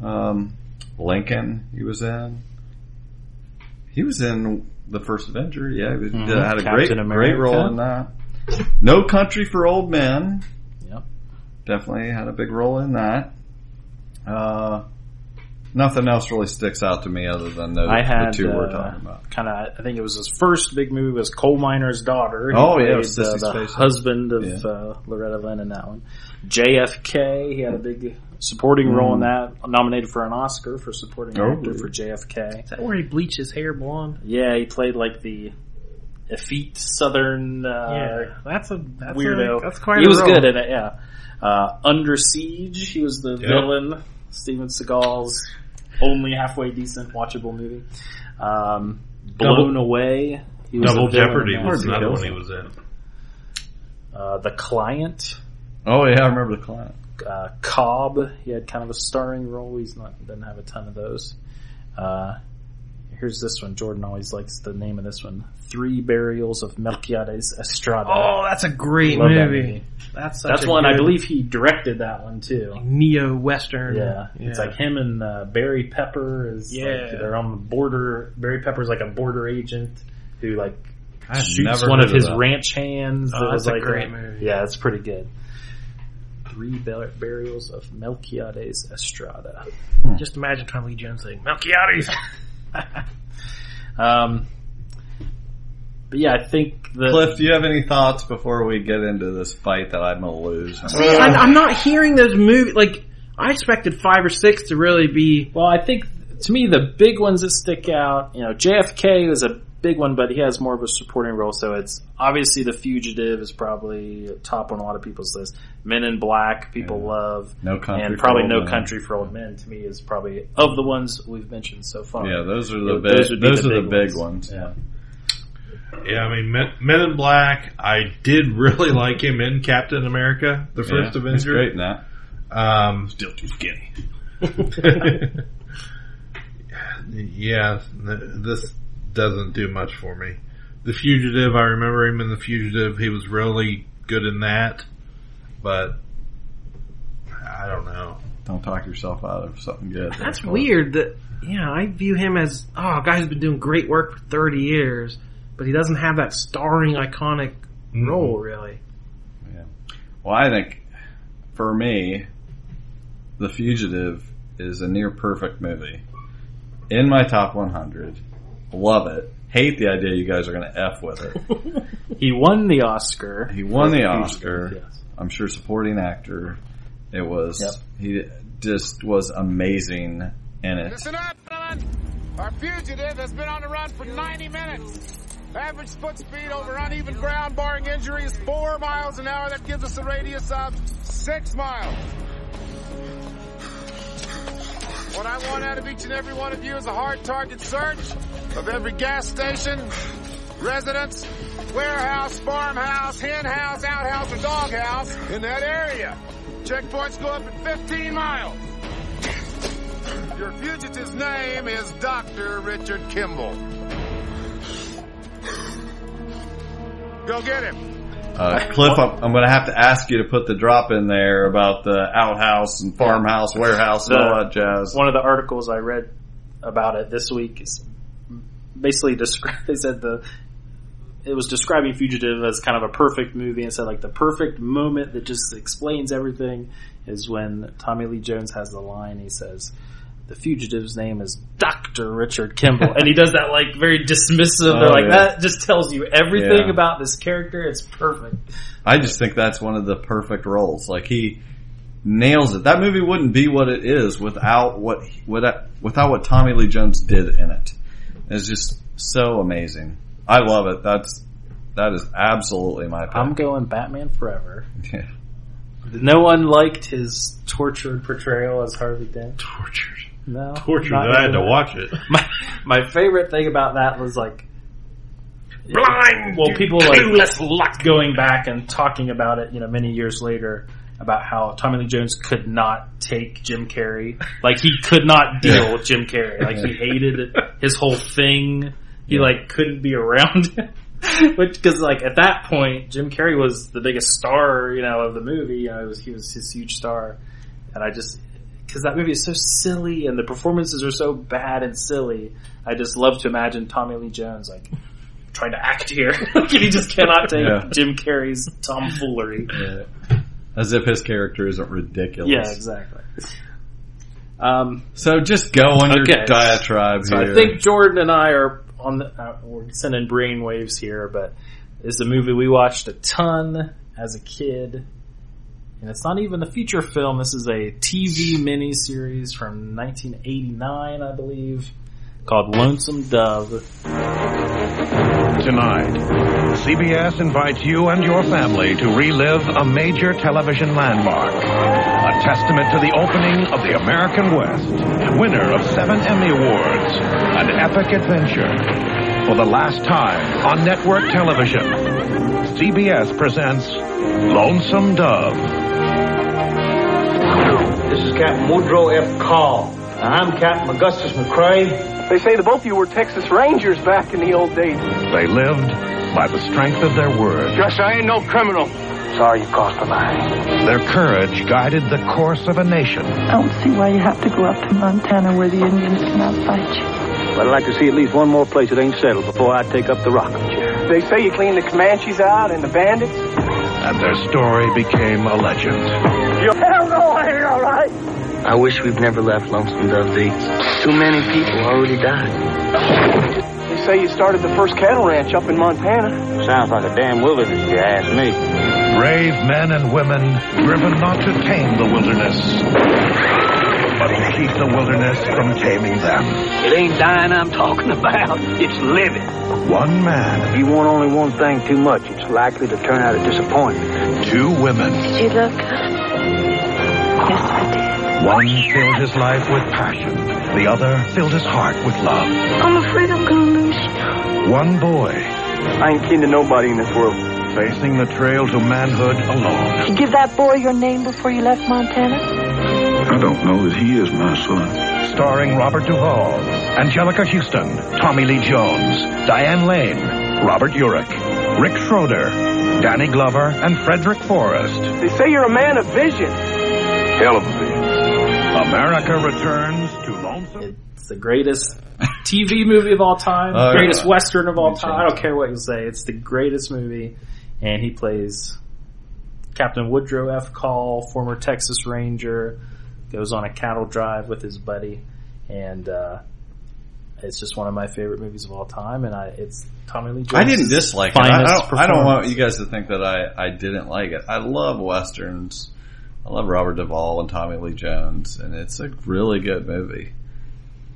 Um, Lincoln. He was in. He was in the first Avenger. Yeah, he Mhm. had a Captain great America. great role in that. No Country for Old Men. Yep. Definitely had a big role in that. Uh, nothing else really sticks out to me other than those I had the two we're uh, talking about. Kind of, I think it was his first big movie was Coal Miner's Daughter. He Oh, yeah, it played, was uh, Sissy the Spacek. husband of Yeah. uh, Loretta Lynn in that one. JFK, he had a big supporting role in that. Nominated for an Oscar for supporting Oh. actor for JFK. Is that where he bleached his hair blonde? Yeah, he played like the effete Southern uh, yeah, that's a that's weirdo. A, that's quite. he a was role. good in it. Yeah. Uh, Under Siege, he was the Yep. villain. Steven Seagal's only halfway decent watchable movie. Um, Blown Away. He was Double Jeopardy in that. was another one he was in. Uh, the Client. Oh yeah, I remember the client. Uh, Cobb. He had kind of a starring role. He's not doesn't have a ton of those. Uh, here's this one. Jordan always likes the name of this one. Three Burials of Melquiades Estrada. Oh, that's a great Love that movie. That's such That's one I believe he directed that one too. neo western. Yeah, it's like him and uh, Barry Pepper is Yeah. like they're on the border. Barry Pepper's like a border agent who like I've shoots one of his that. ranch hands. Oh, that was that's a like great movie. Yeah, it's pretty good. Three Bur- burials of Melquiades Estrada. Just imagine Tommy Lee Jones saying Melquiades. Um, but yeah, I think the Cliff, do you have any thoughts before we get into this fight that I'm gonna lose? See, I'm, I'm not hearing those movies. Like I expected five or six to really be. Well, I think to me the big ones that stick out, you know, JFK was a big one, but he has more of a supporting role. So it's obviously the fugitive is probably top on a lot of people's list. Men in Black, people love, No Country and for probably Old No Men. Country for Old Men. To me, is probably of the ones we've mentioned so far. Yeah, those are the Yeah, big. Those, would be are the big ones. Yeah. Yeah, I mean, Men, Men in Black. I did really like him in Captain America: The First Yeah, he's Avenger. great in that. Um, still too skinny. yeah, th- this doesn't do much for me. The Fugitive. I remember him in The Fugitive. He was really good in that, but I don't know. Don't talk yourself out of something good. That's Cliff. weird. That yeah, I view him as oh, a guy who's been doing great work for 30 years, but he doesn't have that starring iconic mm-hmm. role really. Yeah. Well, I think for me, The Fugitive is a near perfect movie. In my top 100, love it. Hate the idea you guys are going to f with it. He won the Oscar. He won the Oscar. yes. I'm sure supporting actor. It was. Yep. He just was amazing in it. Listen up, gentlemen. Our fugitive has been on the run for 90 minutes. Average foot speed over uneven ground, barring injuries, four miles an hour. That gives us a radius of six miles. What I want out of each and every one of you is a hard target search of every gas station, residence, warehouse, farmhouse, hen house, outhouse, or doghouse in that area. Checkpoints go up at 15 miles. Your fugitive's name is Dr. Richard Kimball. Go get him. Uh, Cliff, I'm, I'm going to have to ask you to put the drop in there about the outhouse and farmhouse, warehouse, and all that jazz. One of the articles I read about it this week is basically described. They said the it was describing Fugitive as kind of a perfect movie, and said like the perfect moment that just explains everything is when Tommy Lee Jones has the line. He says. The fugitive's name is Dr. Richard Kimball. And he does that like very dismissive. They're Oh, like, yeah. that just tells you everything Yeah. about this character. It's perfect. I just think that's one of the perfect roles. Like he nails it. That movie wouldn't be what it is without what without without what Tommy Lee Jones did in it. It's just so amazing. I love it. That's that is absolutely my pick. I'm going Batman Forever. No one liked his tortured portrayal as Harvey Dent. Tortured. No. Tortured. I had to watch it. My, my favorite thing about that was like Blind, well, people like going back and talking about it, you know, many years later about how Tommy Lee Jones could not take Jim Carrey. Like he could not deal Yeah. with Jim Carrey. Like he hated his whole thing. He like couldn't be around him. Which, cause like at that point, Jim Carrey was the biggest star, you know, of the movie. You know, was, he was his huge star. And I just, cause that movie is so silly and the performances are so bad and silly. I just love to imagine Tommy Lee Jones like trying to act here. he just cannot take Yeah. Jim Carrey's tomfoolery. As if his character isn't ridiculous. Yeah, exactly. Um, So just go on your Okay. diatribe so here. I think Jordan and I are on the, uh, we're sending brain waves here, but it's a movie we watched a ton as a kid. And it's not even a feature film. This is a TV miniseries from 1989, I believe, called Lonesome Dove. Tonight, CBS invites you and your family to relive a major television landmark. A testament to the opening of the American West, winner of seven Emmy Awards, an epic adventure. for the last time on network television. CBS presents Lonesome Dove. This is Captain Woodrow F. Call. And I'm Captain Augustus McCrae. They say the both of you were Texas Rangers back in the old days. They lived by the strength of their word. Just I ain't no criminal. Sorry you crossed the line. Their courage guided the course of a nation. I don't see why you have to go up to Montana where the Indians cannot fight you. But I'd like to see at least one more place that ain't settled before I take up the rocking chair. They say you clean the Comanches out and the bandits. And their story became a legend. You hell no, I ain't all right. I wish we'd never left Lonesome Dove Beach. Too many people already died. They say you started the first cattle ranch up in Montana. Sounds like a damn wilderness if you ask me. Brave men and women driven not to tame the wilderness, but to keep the wilderness from taming them. It ain't dying I'm talking about. It's living. One man. If you want only one thing too much, it's likely to turn out a disappointment. Two women. Did you look? Yes, I did. One filled his life with passion. The other filled his heart with love. I'm afraid I'm gonna lose you. One boy. I ain't kin to nobody in this world. Facing the trail to manhood alone. Did you give that boy your name before you left Montana? I don't know that he is my son. Starring Robert Duvall, Anjelica Huston, Tommy Lee Jones, Diane Lane, Robert Urich, Rick Schroder, Danny Glover, and Frederick Forrest. They say you're a man of vision. Hell of a vision. America returns to Lonesome. It's the greatest TV movie of all time, Oh, greatest western of all time. I don't care what you say. It's the greatest movie, and he plays Captain Woodrow F. Call, former Texas Ranger, goes on a cattle drive with his buddy, and uh, it's just one of my favorite movies of all time. And I, it's Tommy Lee Jones. I didn't dislike it. I, I don't, I don't want you guys to think that I, I didn't like it. I love westerns. I love Robert Duvall and Tommy Lee Jones, and it's a really good movie.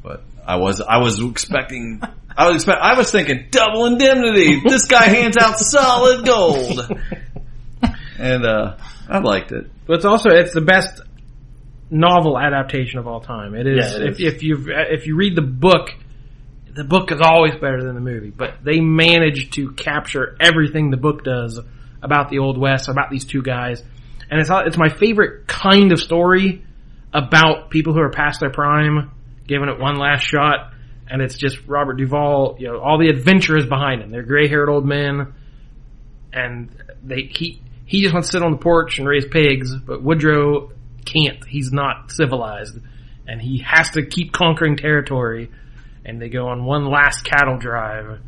But I was I was expecting I was expect I was thinking double indemnity. This guy hands out solid gold, and uh, I liked it. But it's also it's the best novel adaptation of all time. It is. Yeah, it if is. if you if you read the book, the book is always better than the movie. But they managed to capture everything the book does about the old west, about these two guys, and it's it's my favorite kind of story about people who are past their prime, giving it one last shot. And it's just Robert Duvall, you know, all the adventure is behind him. They're gray haired old men and they he he just wants to sit on the porch and raise pigs, but Woodrow can't. He's not civilized, and he has to keep conquering territory. And they go on one last cattle drive.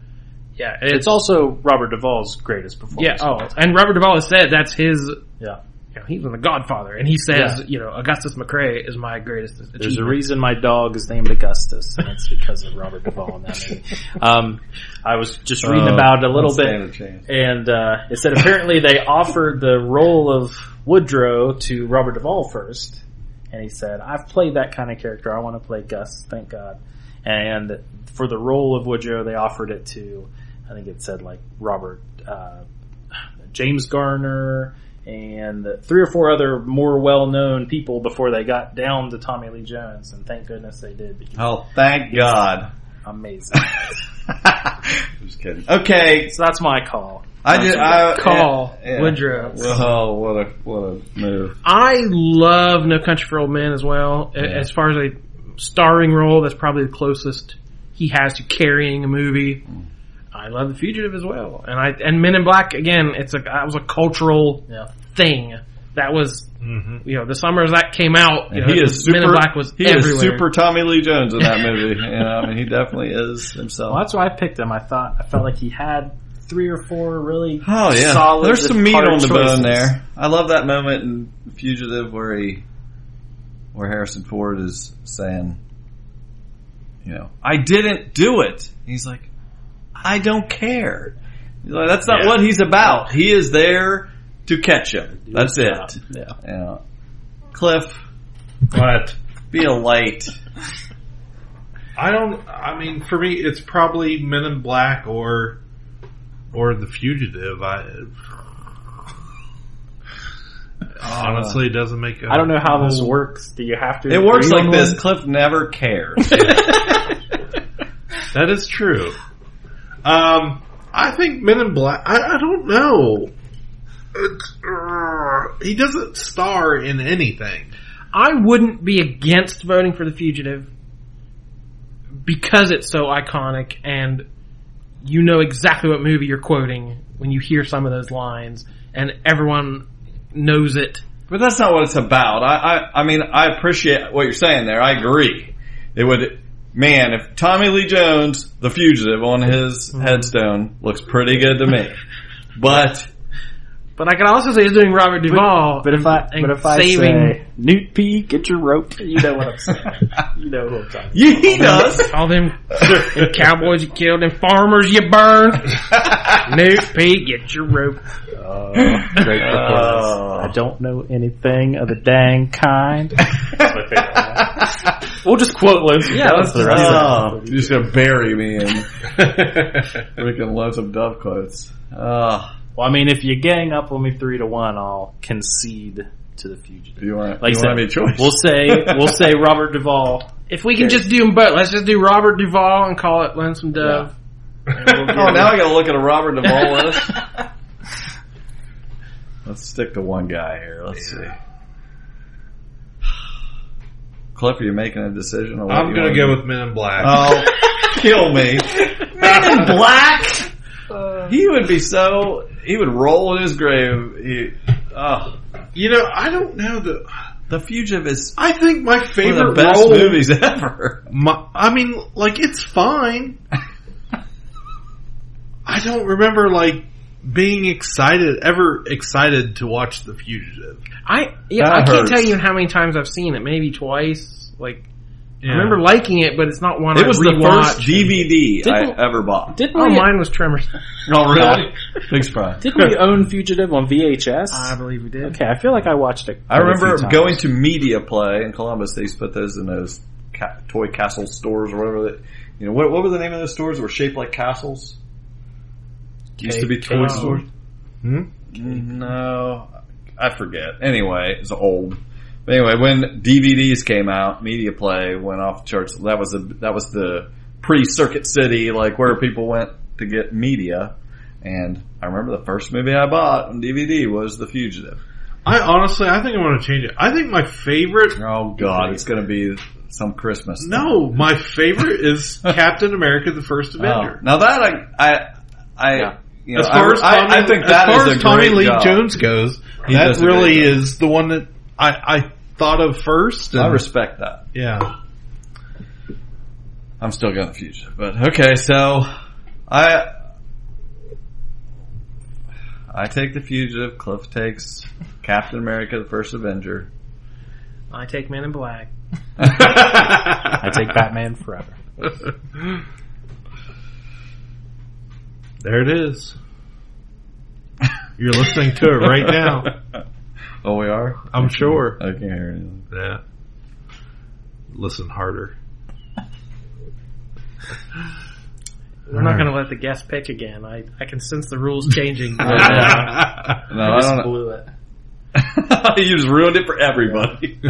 Yeah, It's, also Robert Duvall's greatest performance. yeah. Oh, and Robert Duvall has said that's his. Yeah. You know, he's in The Godfather, and he says, Yeah. you know, Augustus McCrae is my greatest. Achievement. There's a reason my dog is named Augustus, and it's because of Robert Duvall in that movie. Um, I was just reading Oh, about it a little don't a bit, and uh, it said apparently they offered the role of Woodrow to Robert Duvall first, and he said, "I've played that kind of character. I want to play Gus. Thank God." And for the role of Woodrow, they offered it to, I think it said like Robert uh, James Garner and three or four other more well-known people before they got down to Tommy Lee Jones, and thank goodness they did. Because Oh, thank God! amazing. Just kidding. Okay, so that's my call. I did. I, Call yeah, yeah. Woodrow. Oh, what a what a move! I love No Country for Old Men as well. Yeah. As far as a starring role, that's probably the closest he has to carrying a movie. Mm. I love The Fugitive as well, and I and Men in Black again. It's a that was a cultural Yeah. thing. That was mm-hmm. you know the summers that came out. You know, he it is was- super. Men in Black was he everywhere. is super Tommy Lee Jones in that movie. you know, I mean, he definitely is himself. Well, that's why I picked him. I thought I felt like he had three or four really Oh yeah, solid. there's some meat on the choices. bone there. I love that moment in Fugitive where he, where Harrison Ford is saying, you know, I didn't do it. He's like, I don't care. That's not Yeah. what he's about. He is there to catch him. That's his it. job. Yeah. Cliff, But be a light. I don't. I mean, for me, it's probably Men in Black or or The Fugitive. I honestly it doesn't make. I I don't know how this works. Do you have to? It works like this. Cliff never cares. That is true. Um, I think Men in Black. I, I don't know. Uh, he doesn't star in anything. I wouldn't be against voting for The Fugitive because it's so iconic and you know exactly what movie you're quoting when you hear some of those lines and everyone knows it. But that's not what it's about. I, I, I mean, I appreciate what you're saying there. I agree. It would, man, if Tommy Lee Jones, the fugitive on his mm-hmm. headstone looks pretty good to me. But, But I can also say he's doing Robert Duvall. But if I and but if I saving say Newt P, get your rope, you know what I'm saying. you know who I'm talking. yeah, he does. all them, them cowboys you killed and farmers you burned. Newt P, get your rope. Oh, great performance. Oh. I don't know anything of the dang kind. That's my favorite line. We'll just quote Lonesome Yeah, Dove let's the rest of you're just gonna bury me in freaking lonesome dove quotes. Oh, uh, Well, I mean, if you gang up on me three to one, I'll concede to the fugitive. do you want, Like you I said, want any choice? we'll say we'll say Robert Duvall. If we can just do them both, let's just do Robert Duvall and call it Lonesome Dove. And we'll oh, now I gotta look at a Robert Duvall list. Let's stick to one guy here. Let's see. Cliff, are you making a decision? On what I'm gonna go with Men in Black. Oh, kill me. Men in Black? He would be so, he would roll in his grave. He, oh, You know, I don't know the. The Fugitive is I think my one of favorite the best role. movies ever. My, I mean, like it's fine. I don't remember like being excited, ever excited to watch The Fugitive. I yeah, That I can't tell you how many times I've seen it. Maybe twice. Like Yeah. I remember liking it, but it's not one It I was the first DVD I Didn't- ever bought. Didn't Oh, we? mine was Tremors. Oh, really? Big surprise. Didn't we own Fugitive on VHS? I believe we did. okay, I feel like I watched it. I quite a remember few times. going to Media Play in Columbus. They used to put those in those ca- toy castle stores or whatever. That, you know, what, what were the name of those stores that were shaped like castles? Used to be toy K- stores. Hmm? No, I forget. Anyway, it's old. But anyway, when DVDs came out, Media Play went off the charts. That was the that was the pre Circuit City, like where people went to get media. And I remember the first movie I bought on DVD was The Fugitive. I honestly, I think I want to change it. I think my favorite. Oh God, it's going to be some Christmas. thing. No, my favorite is Captain America: The First Oh, Avenger. now that I I I Yeah. you know, as far I, as Tommy, I, I think as that far is as Tommy Lee job. Jones goes, He that really is the one that I, I thought of first. I respect that. yeah. I'm still going the fugitive, but okay. So I I take the fugitive. Cliff takes Captain America: The First Avenger. I take Men in Black. I take Batman Forever. There it is. You're listening to it right now. Oh, we are. I'm sure. I can't hear anything. Yeah. Listen harder. We're not going to let the guest pick again. I, I can sense the rules changing. No, I just don't blew it. you just ruined it for everybody.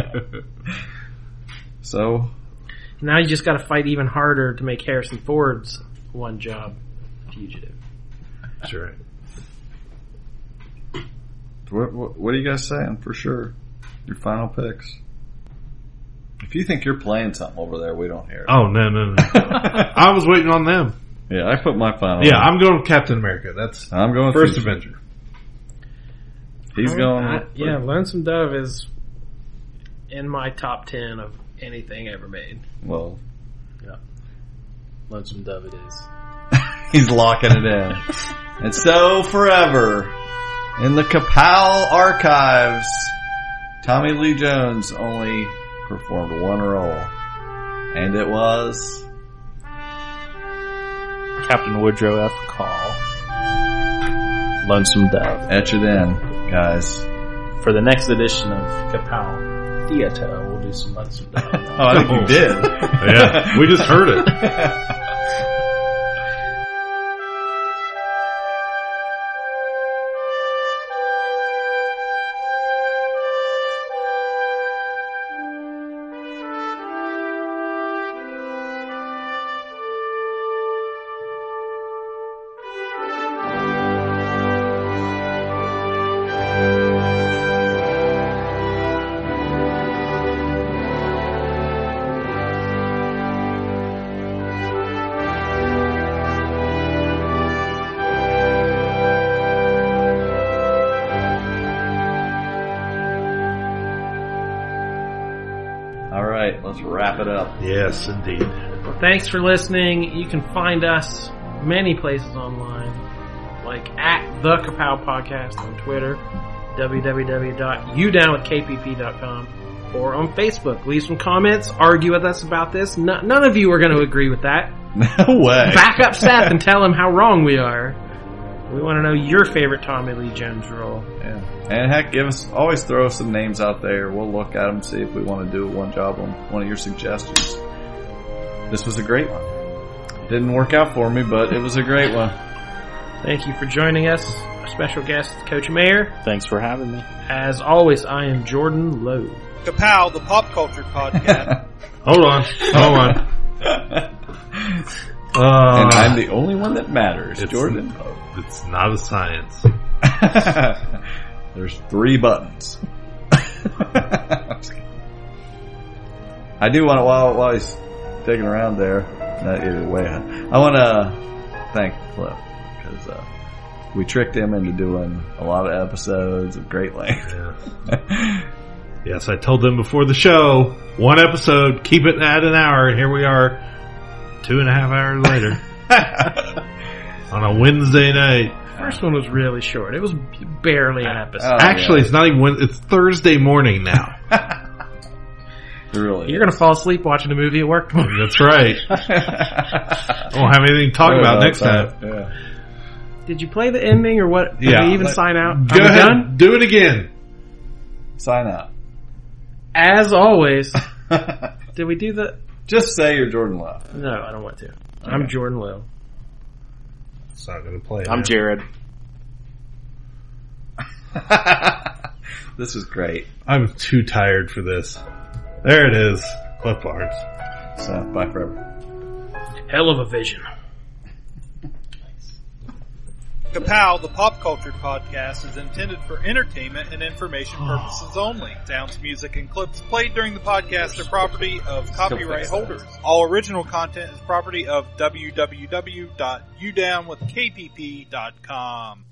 so now you just got to fight even harder to make Harrison Ford's one job fugitive. That's right. What, what, what are you guys saying for sure? Your final picks. If you think you're playing something over there, we don't hear it. Oh no no no! I was waiting on them. Yeah, I put my final. Yeah, I'm going with Captain America. That's I'm going First Fugitive. Avenger. He's going. I- yeah, Lonesome Dove is in my top ten of anything ever made. Well, yeah, Lonesome Dove it is. he's locking it in. and so forever, in the Kapow archives, Tommy Lee Jones only performed one role, and it was Captain Woodrow F. Call. Lonesome Dove. etch it in, guys. For the next edition of Kapow Theater, we'll do some Lonesome Dove. Oh, I think you did. Yeah, we just heard it. right, let's wrap it up. Yes, indeed. Well, thanks for listening. You can find us many places online, like at the Kapow Podcast on Twitter, www.udownwithkpp.com, or on Facebook. Leave some comments, argue with us about this. No, none of you are going to agree with that. No way. Back up Seth and tell him how wrong we are. We want to know your favorite Tommy Lee Jones role. Yeah. And heck, give us, always throw some names out there. We'll look at them, see if we want to do one job on one of your suggestions. This was a great one. Didn't work out for me, but it was a great one. Thank you for joining us. Our special guest, Coach Mayor. Thanks for having me. As always, I am Jordan Lowe. Kapow, the pop culture podcast. Hold on. Hold on. Uh, and I'm the only one that matters, it's, Jordan. It's not a science. There's three buttons. I do want to, while, while he's digging around there, not either way, I want to thank Cliff because uh, we tricked him into doing a lot of episodes of great length. Yeah. yes, I told them before the show, one episode, keep it at an hour, and here we are, two and a half hours later. on a Wednesday night. First one was really short. It was barely an episode. Oh, Actually, yeah. it's not even. It's Thursday morning now. really, you're gonna fall asleep watching a movie at work tomorrow. That's right. I won't have anything to talk Oh, about next time. Yeah. Did you play the ending or what? Did Yeah. we even sign out? Go Are ahead, done? do it again. Sign out. As always. Did we do the? Just say you're Jordan Love. No, I don't want to. I'm Jordan Lowe. It's not going to play. I'm now. Jared. This is great. I'm too tired for this. There it is. Cliff Barnes. So, bye forever. Hell of a vision. Kapow, the pop culture podcast, is intended for entertainment and information purposes only. Sounds, music, and clips played during the podcast are property of copyright holders. All original content is property of www.udownwithkpp.com.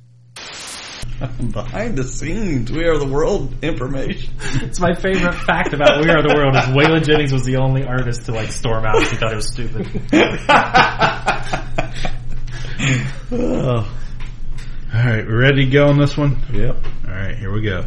Behind the scenes, we are the world information. It's my favorite fact about We Are the World is Waylon Jennings was the only artist to like storm out. He thought it was stupid. Oh. All right, we ready to go on this one? Yep. All right, here we go.